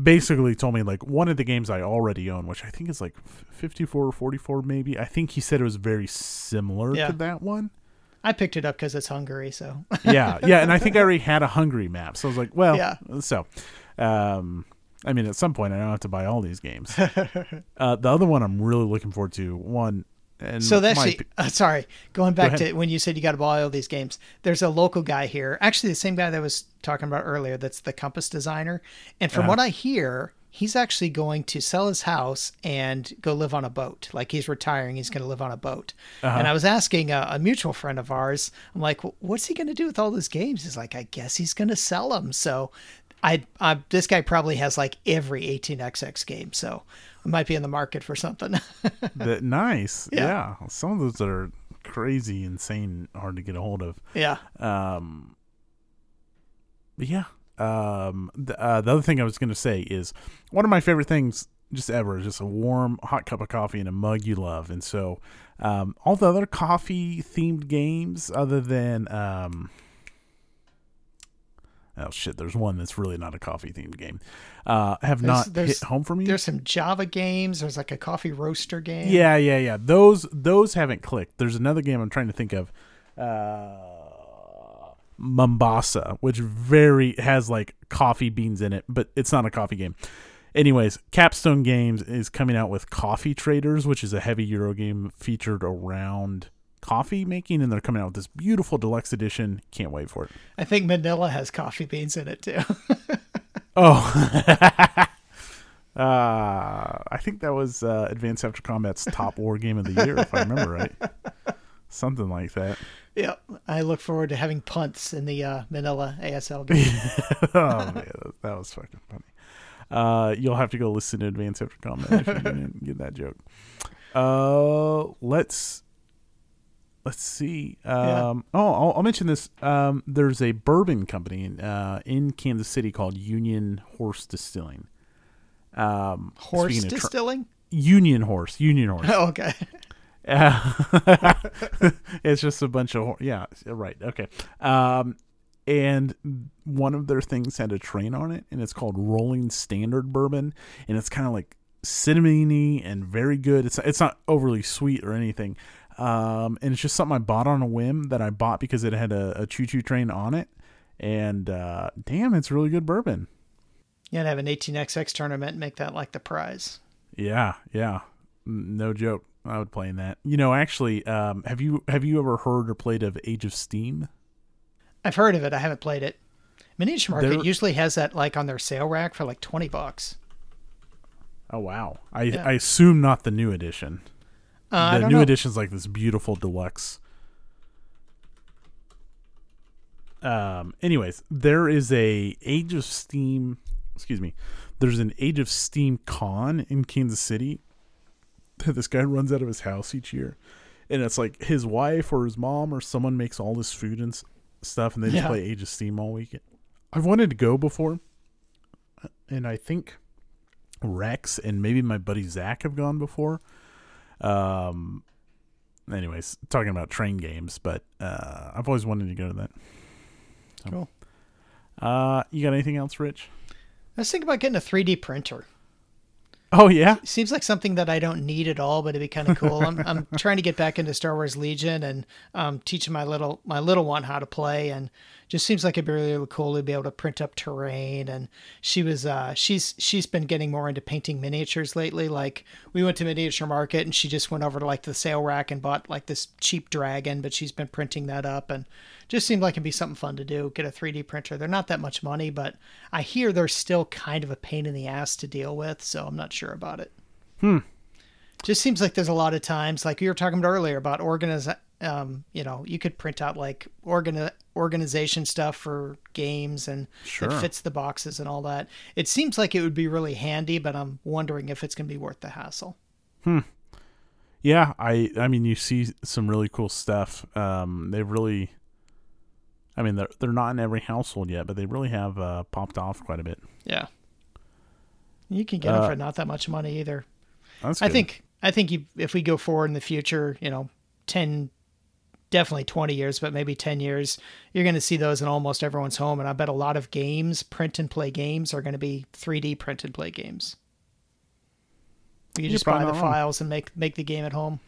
basically told me like one of the games I already own, which I think is like 54 or 44 maybe. I think he said it was very similar Yeah. to that one. I picked it up because it's Hungary, so yeah, yeah, and I think I already had a Hungary map, so I was like, well, Yeah. so, um, I mean, at some point I don't have to buy all these games. uh, the other one I'm really looking forward to one, and So that's my actually, uh, sorry, going back ahead. to when you said you got to buy all these games. There's a local guy here, actually the same guy that I was talking about earlier. That's the Compass designer, and from Uh-huh. what I hear, he's actually going to sell his house and go live on a boat. Like he's retiring, he's going to live on a boat. Uh-huh. And I was asking a, a mutual friend of ours, I'm like, "Wh- what's he going to do with all those games? He's like, I guess he's going to sell them. So. I, I this guy probably has like every 18xx game, so I might be in the market for something. the, nice, Yeah. yeah. Some of those are crazy, insane, hard to get a hold of. yeah, Um, but yeah. Um, the, uh, the other thing I was going to say is one of my favorite things just ever. Is just a warm, hot cup of coffee in a mug you love. And so, um, all the other coffee themed games, other than um, oh shit, there's one that's really not a coffee themed game, uh, have There's- not there's- hit home for me. There's some Java games. There's like a coffee roaster game. Yeah, yeah, yeah. Those those haven't clicked. There's another game I'm trying to think of. Uh Mombasa, which very has like coffee beans in it, but it's not a coffee game. Anyways, Capstone Games is coming out with Coffee Traders, which is a heavy Euro game featured around coffee making, and they're coming out with this beautiful deluxe edition. Can't wait for it. I think Manila has coffee beans in it too. Oh, uh, I think that was uh, Advanced After Combat's top war game of the year, if I remember right. Something like that. yeah. I look forward to having punts in the uh, Manila ASL game. oh man, that, that was fucking funny. Uh, you'll have to go listen to Advanced After Combat if you didn't get that joke. Uh, let's let's see. Yeah. Um, oh, I'll, I'll mention this. Um, there's a bourbon company in, uh, in Kansas City called Union Horse Distilling. Um, Horse of tr- distilling. Union Horse, Union Horse. Oh, okay. Uh, it's just a bunch of hor- yeah, right. Okay. Um, and one of their things had a train on it, and it's called Rolling Standard Bourbon, and it's kind of like cinnamony and very good. It's it's not overly sweet or anything, um, and it's just something I bought on a whim that I bought because it had a, a choo choo train on it, and uh, damn, it's really good bourbon. Yeah, gotta have an 18xx tournament and make that like the prize. Yeah, yeah, no joke. I would play in that. You know, actually, um, have you have you ever heard or played of Age of Steam? I've heard of it. I haven't played it. Miniature Market There- usually has that like on their sale rack for like 20 bucks. Oh wow! I Yeah. I assume not the new edition. Uh, the new know. edition's like this beautiful deluxe. Um. Anyways, there is a Age of Steam. Excuse me. There's an Age of Steam con in Kansas City that this guy runs out of his house each year, and it's like his wife or his mom or someone makes all this food and stuff, and they just play Age of Steam all weekend. I've wanted to go before, and I think Rex and maybe my buddy Zach have gone before. Um. Anyways, talking about train games, but uh, I've always wanted to go to that. So. Cool. Uh, you got anything else, Rich? I was thinking about getting a 3D printer. Oh yeah. Seems like something that I don't need at all, but it'd be kind of cool. I'm, I'm trying to get back into Star Wars Legion and um, teaching my little my little one how to play, and just seems like it'd be really, cool to be able to print up terrain. And she was uh, she's she's been getting more into painting miniatures lately. Like we went to miniature market, and she just went over to like the sale rack and bought like this cheap dragon, but she's been printing that up and just seemed like it'd be something fun to do. Get a 3D printer. They're not that much money, but I hear they're still kind of a pain in the ass to deal with, so I'm not sure about it. Hmm just seems like there's a lot of times, like we were talking about earlier about organize. Um, you know, you could print out like organi- organization stuff for games and Sure. it fits the boxes and all that. It seems like it would be really handy, but I'm wondering if it's going to be worth the hassle. Hmm. Yeah, I I mean you see some really cool stuff. Um they've really I mean they're they're not in every household yet, but they really have uh, popped off quite a bit. Yeah. You can get them Uh, for not that much money either. That's I good. think I think you, if we go forward in the future, you know, ten, definitely twenty years, but maybe ten years, you're going to see those in almost everyone's home. And I bet a lot of games, print and play games, are going to be 3D print and play games. You You're just buy the wrong. files and make make the game at home.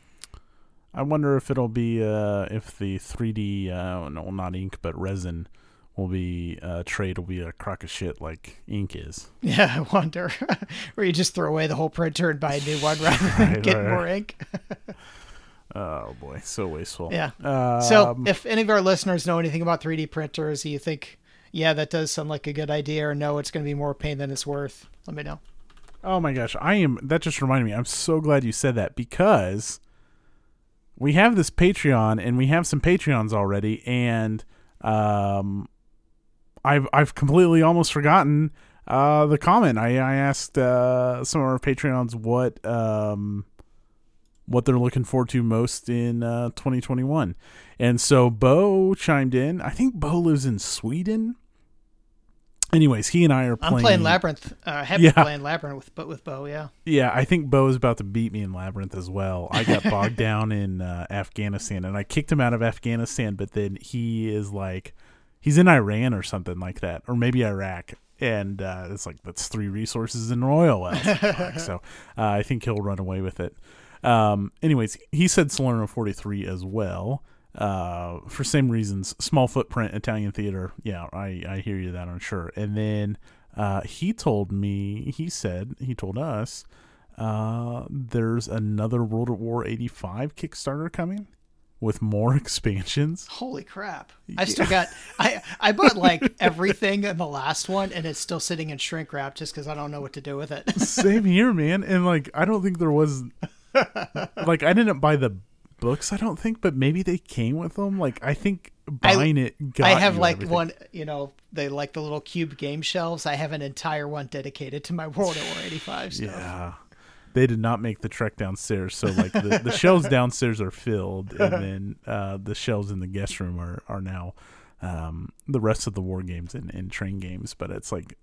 I wonder if it'll be uh if the 3D uh no not ink but resin will be uh trade will be a crock of shit like ink is. Yeah, I wonder. Where you just throw away the whole printer and buy a new one rather than Right, get right, more ink. Oh boy, so wasteful. Yeah. Um, So, if any of our listeners know anything about 3D printers, you think, yeah, that does sound like a good idea, or no, it's going to be more pain than it's worth, let me know. Oh my gosh, I am. That just reminded me. I'm so glad you said that because we have this Patreon and we have some Patreons already, and um, I've I've completely almost forgotten uh the comment. I I asked uh some of our Patreons what um what they're looking forward to most in uh 2021, and so Bo chimed in. I think Bo lives in Sweden. anyways, he and I are playing. I'm playing Labyrinth. Uh, have Yeah. been playing Labyrinth with, but with Bo, yeah. Yeah, I think Bo is about to beat me in Labyrinth as well. I got bogged down in uh, Afghanistan and I kicked him out of Afghanistan, but then he is like, he's in Iran or something like that, or maybe Iraq. And uh, it's like, that's three resources in oil. Fuck. so uh, I think he'll run away with it. Um, anyways, he said Salerno 43 as well. Uh, for same reasons, small footprint Italian theater. Yeah, I, I hear you that I'm sure. And then uh, he told me, he said, he told us, uh, there's another World at War 85 Kickstarter coming with more expansions. Holy crap! I still got I I bought like everything in the last one, and it's still sitting in shrink wrap just because I don't know what to do with it. Same here, man. And like, I don't think there was, like, I didn't buy the books, I don't think, but maybe they came with them. Like, I think I- buying it got I have like everything. one, you know, they like the little cube game shelves. I have an entire one dedicated to my World at War '85 stuff. Yeah. They did not make the trek downstairs, so like the, the shelves downstairs are filled, and then uh, the shelves in the guest room are are now um, the rest of the war games and, and train games. But it's like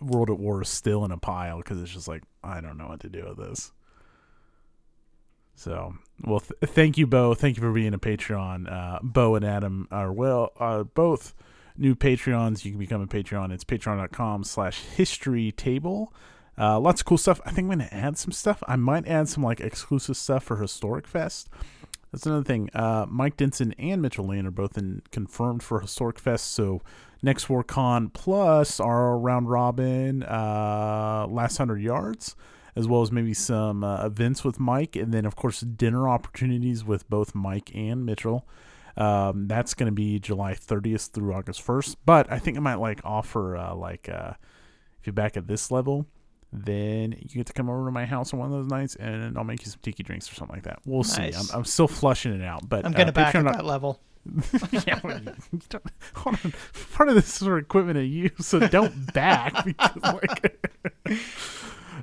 World at War is still in a pile because it's just like I don't know what to do with this. So, well, th- thank you, Bo. Thank you for being a Patreon. Uh, Bo and Adam are well, uh, both new Patreons. You can become a Patreon. It's patreon.com slash history table. Uh, lots of cool stuff. I think I'm going to add some stuff. I might add some like exclusive stuff for Historic Fest. That's another thing. Uh, Mike Denson and Mitchell Land are both in confirmed for Historic Fest. So next WarCon plus our round robin uh, last hundred yards, as well as maybe some uh, events with Mike, and then of course dinner opportunities with both Mike and Mitchell. Um, that's going to be July 30th through August 1st. But I think I might like offer uh, like uh, if you're back at this level, then you get to come over to my house on one of those nights, and I'll make you some tiki drinks or something like that. We'll see. I'm, I'm still flushing it out, but I'm gonna uh, back at that level. yeah, well, you- you hold on. Part of this is for equipment at you, so don't back because like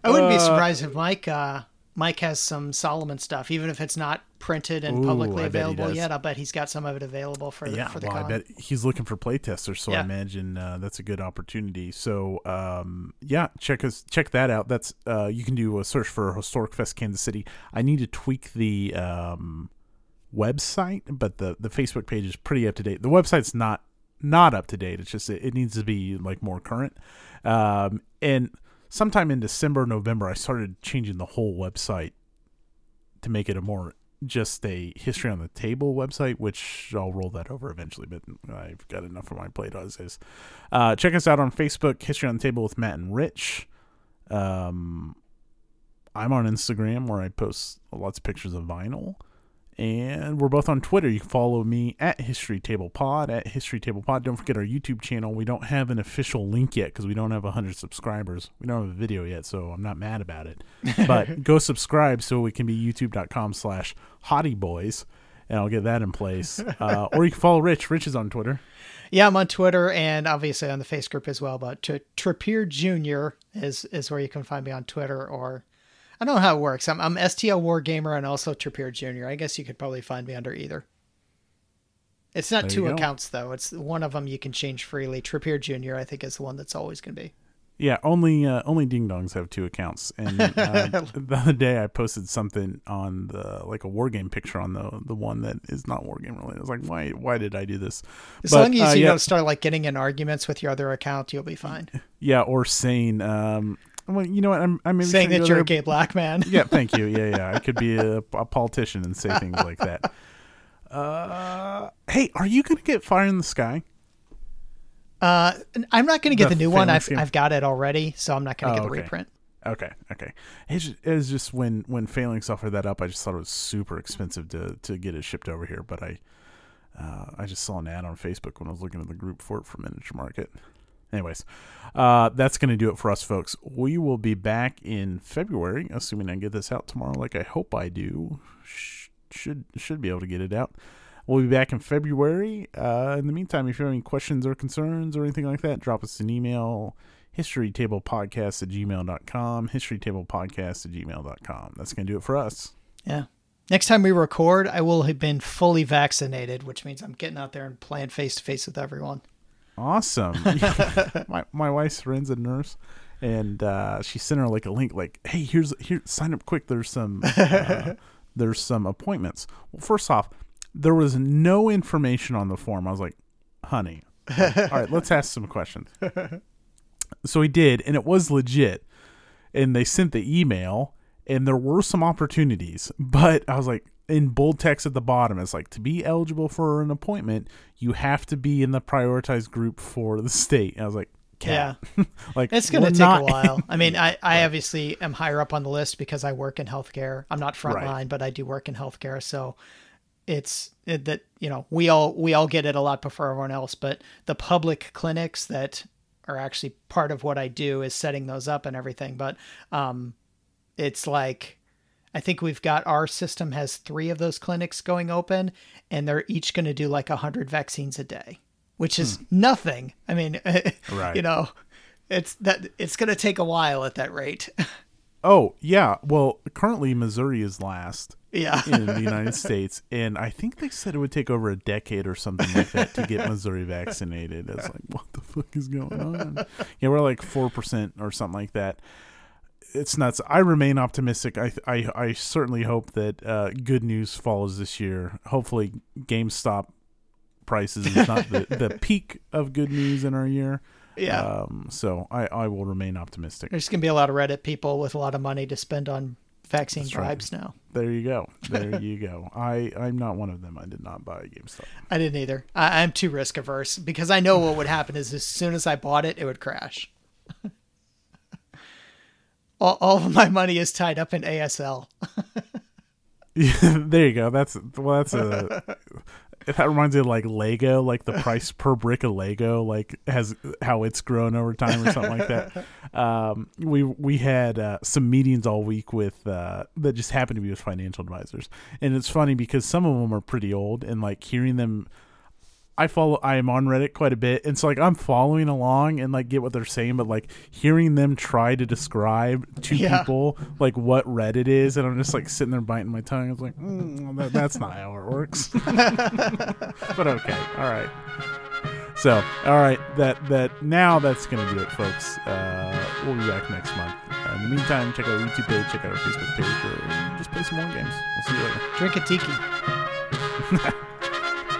I wouldn't be Uh, surprised if Mike uh, Mike has some Solomon stuff, even if it's not printed and Ooh, publicly I available yet. I'll bet he's got some of it available for the yeah, for the well, I bet he's looking for playtesters, so I imagine uh, that's a good opportunity. So, um, yeah, check us check that out. That's uh, you can do a search for Historic Fest Kansas City. I need to tweak the um, website, but the the Facebook page is pretty up to date. The website's not not up to date. It's just it, it needs to be like more current. Um, and sometime in December, November, I started changing the whole website to make it a more just a history on the table website, which I'll roll that over eventually, but I've got enough on my plate as is. Uh, check us out on Facebook, History on the Table with Matt and Rich. Um, I'm on Instagram where I post lots of pictures of vinyl. And we're both on Twitter. You can follow me at History Table Pod, at History Table Pod. Don't forget our YouTube channel. We don't have an official link yet because we don't have 100 subscribers. We don't have a video yet, so I'm not mad about it. But go subscribe so we can be youtube.com slash hottie boys, and I'll get that in place. Uh, or you can follow Rich. Rich is on Twitter. Yeah, I'm on Twitter and obviously on the face group as well. But T- Trappier Junior is is where you can find me on Twitter or I don't know how it works. I'm I'm STL Wargamer and also Trappier Junior. I guess you could probably find me under either. It's not There two accounts though. It's one of them you can change freely. Trappier Junior, I think, is the one that's always going to be. Yeah, only uh, only ding dongs have two accounts. And uh, the other day I posted something on the like a war game picture on the the one that is not war game related. I was like, why why did I do this? As But, long as uh, you yeah, don't start like getting in arguments with your other account, you'll be fine. yeah, or saying, um, well, you know what? I'm I'm Saying that you're a gay black man. Yeah, thank you. Yeah, yeah. I could be a, a politician and say things like that. Uh, hey, are you gonna get Fire in the Sky? Uh, I'm not going to get The the, new one. I've? I've got it already, so I'm not going Oh, to get the okay. reprint. Okay, okay. It's just, it was just when when Phalanx offered that up, I just thought it was super expensive to to get it shipped over here. But I uh, I just saw an ad on Facebook when I was looking at the group for it for Miniature Market. Anyways, uh, that's going to do it for us, folks. We will be back in February, assuming I get this out tomorrow, like I hope I do. Sh- should should be able to get it out. We'll be back in February. Uh, in the meantime, if you have any questions or concerns or anything like that, drop us an email historytablepodcast at gmail.com historytablepodcast at gmail.com that's going to do it for us Yeah. Next time we record, I will have been fully vaccinated, which means I'm getting out there and playing face to face with everyone. Awesome. my my wife's friend's a nurse, and uh, she sent her like a link, like, "Hey, here's here, sign up quick. There's some uh, there's some appointments." Well, first off, there was no information on the form. I was like, "Honey, all right, let's ask some questions." So he did, and it was legit. And they sent the email, and there were some opportunities, but I was like, in bold text at the bottom, it's like to be eligible for an appointment, you have to be in the prioritized group for the state. And I was like, Yeah. like It's going to take not- a while. I mean, I, I obviously am higher up on the list because I work in healthcare. I'm not frontline, Right. but I do work in healthcare. So it's it, that, you know, we all, we all get it a lot before everyone else, but the public clinics that are actually part of what I do is setting those up and everything. But, um, it's like, I think we've got our system has three of those clinics going open and they're each going to do like a hundred vaccines a day, which is hmm. nothing. I mean, Right. you know, it's that it's going to take a while at that rate. Oh yeah. Well, currently Missouri is last yeah. in the United States, and I think they said it would take over a decade or something like that to get Missouri vaccinated. It's like, what the fuck is going on? Yeah, we're like four percent or something like that. It's nuts. I remain optimistic. I I, I certainly hope that uh, good news follows this year. Hopefully, GameStop prices is not the, the peak of good news in our year. Yeah. Um, so I, I will remain optimistic. There's going to be a lot of Reddit people with a lot of money to spend on vaccine That's right. now. There you go. There you go. I I'm not one of them. I did not buy a GameStop. I didn't either. I, I'm too risk averse because I know what would happen is as soon as I bought it, it would crash. all, all of my money is tied up in ASL. Yeah, there you go. That's well. That's a. That reminds me of like Lego, like the price per brick of Lego, like has how it's grown over time or something like that. Um, we we had uh, some meetings all week with uh, that just happened to be with financial advisors, and it's funny because some of them are pretty old, and like hearing them. I follow. I am on Reddit quite a bit, and so like I'm following along and like get what they're saying, but like hearing them try to describe to Yeah. people like what Reddit is, and I'm just like sitting there biting my tongue. I was like, mm, that, that's not how it works. but okay, all right. So, all right, that that now that's gonna do it, folks. Uh, we'll be back next month. Uh, in the meantime, check out our YouTube page, check out our Facebook page, or just play some more games. We'll see you later. Drink a tiki.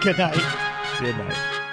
Good night. Good night.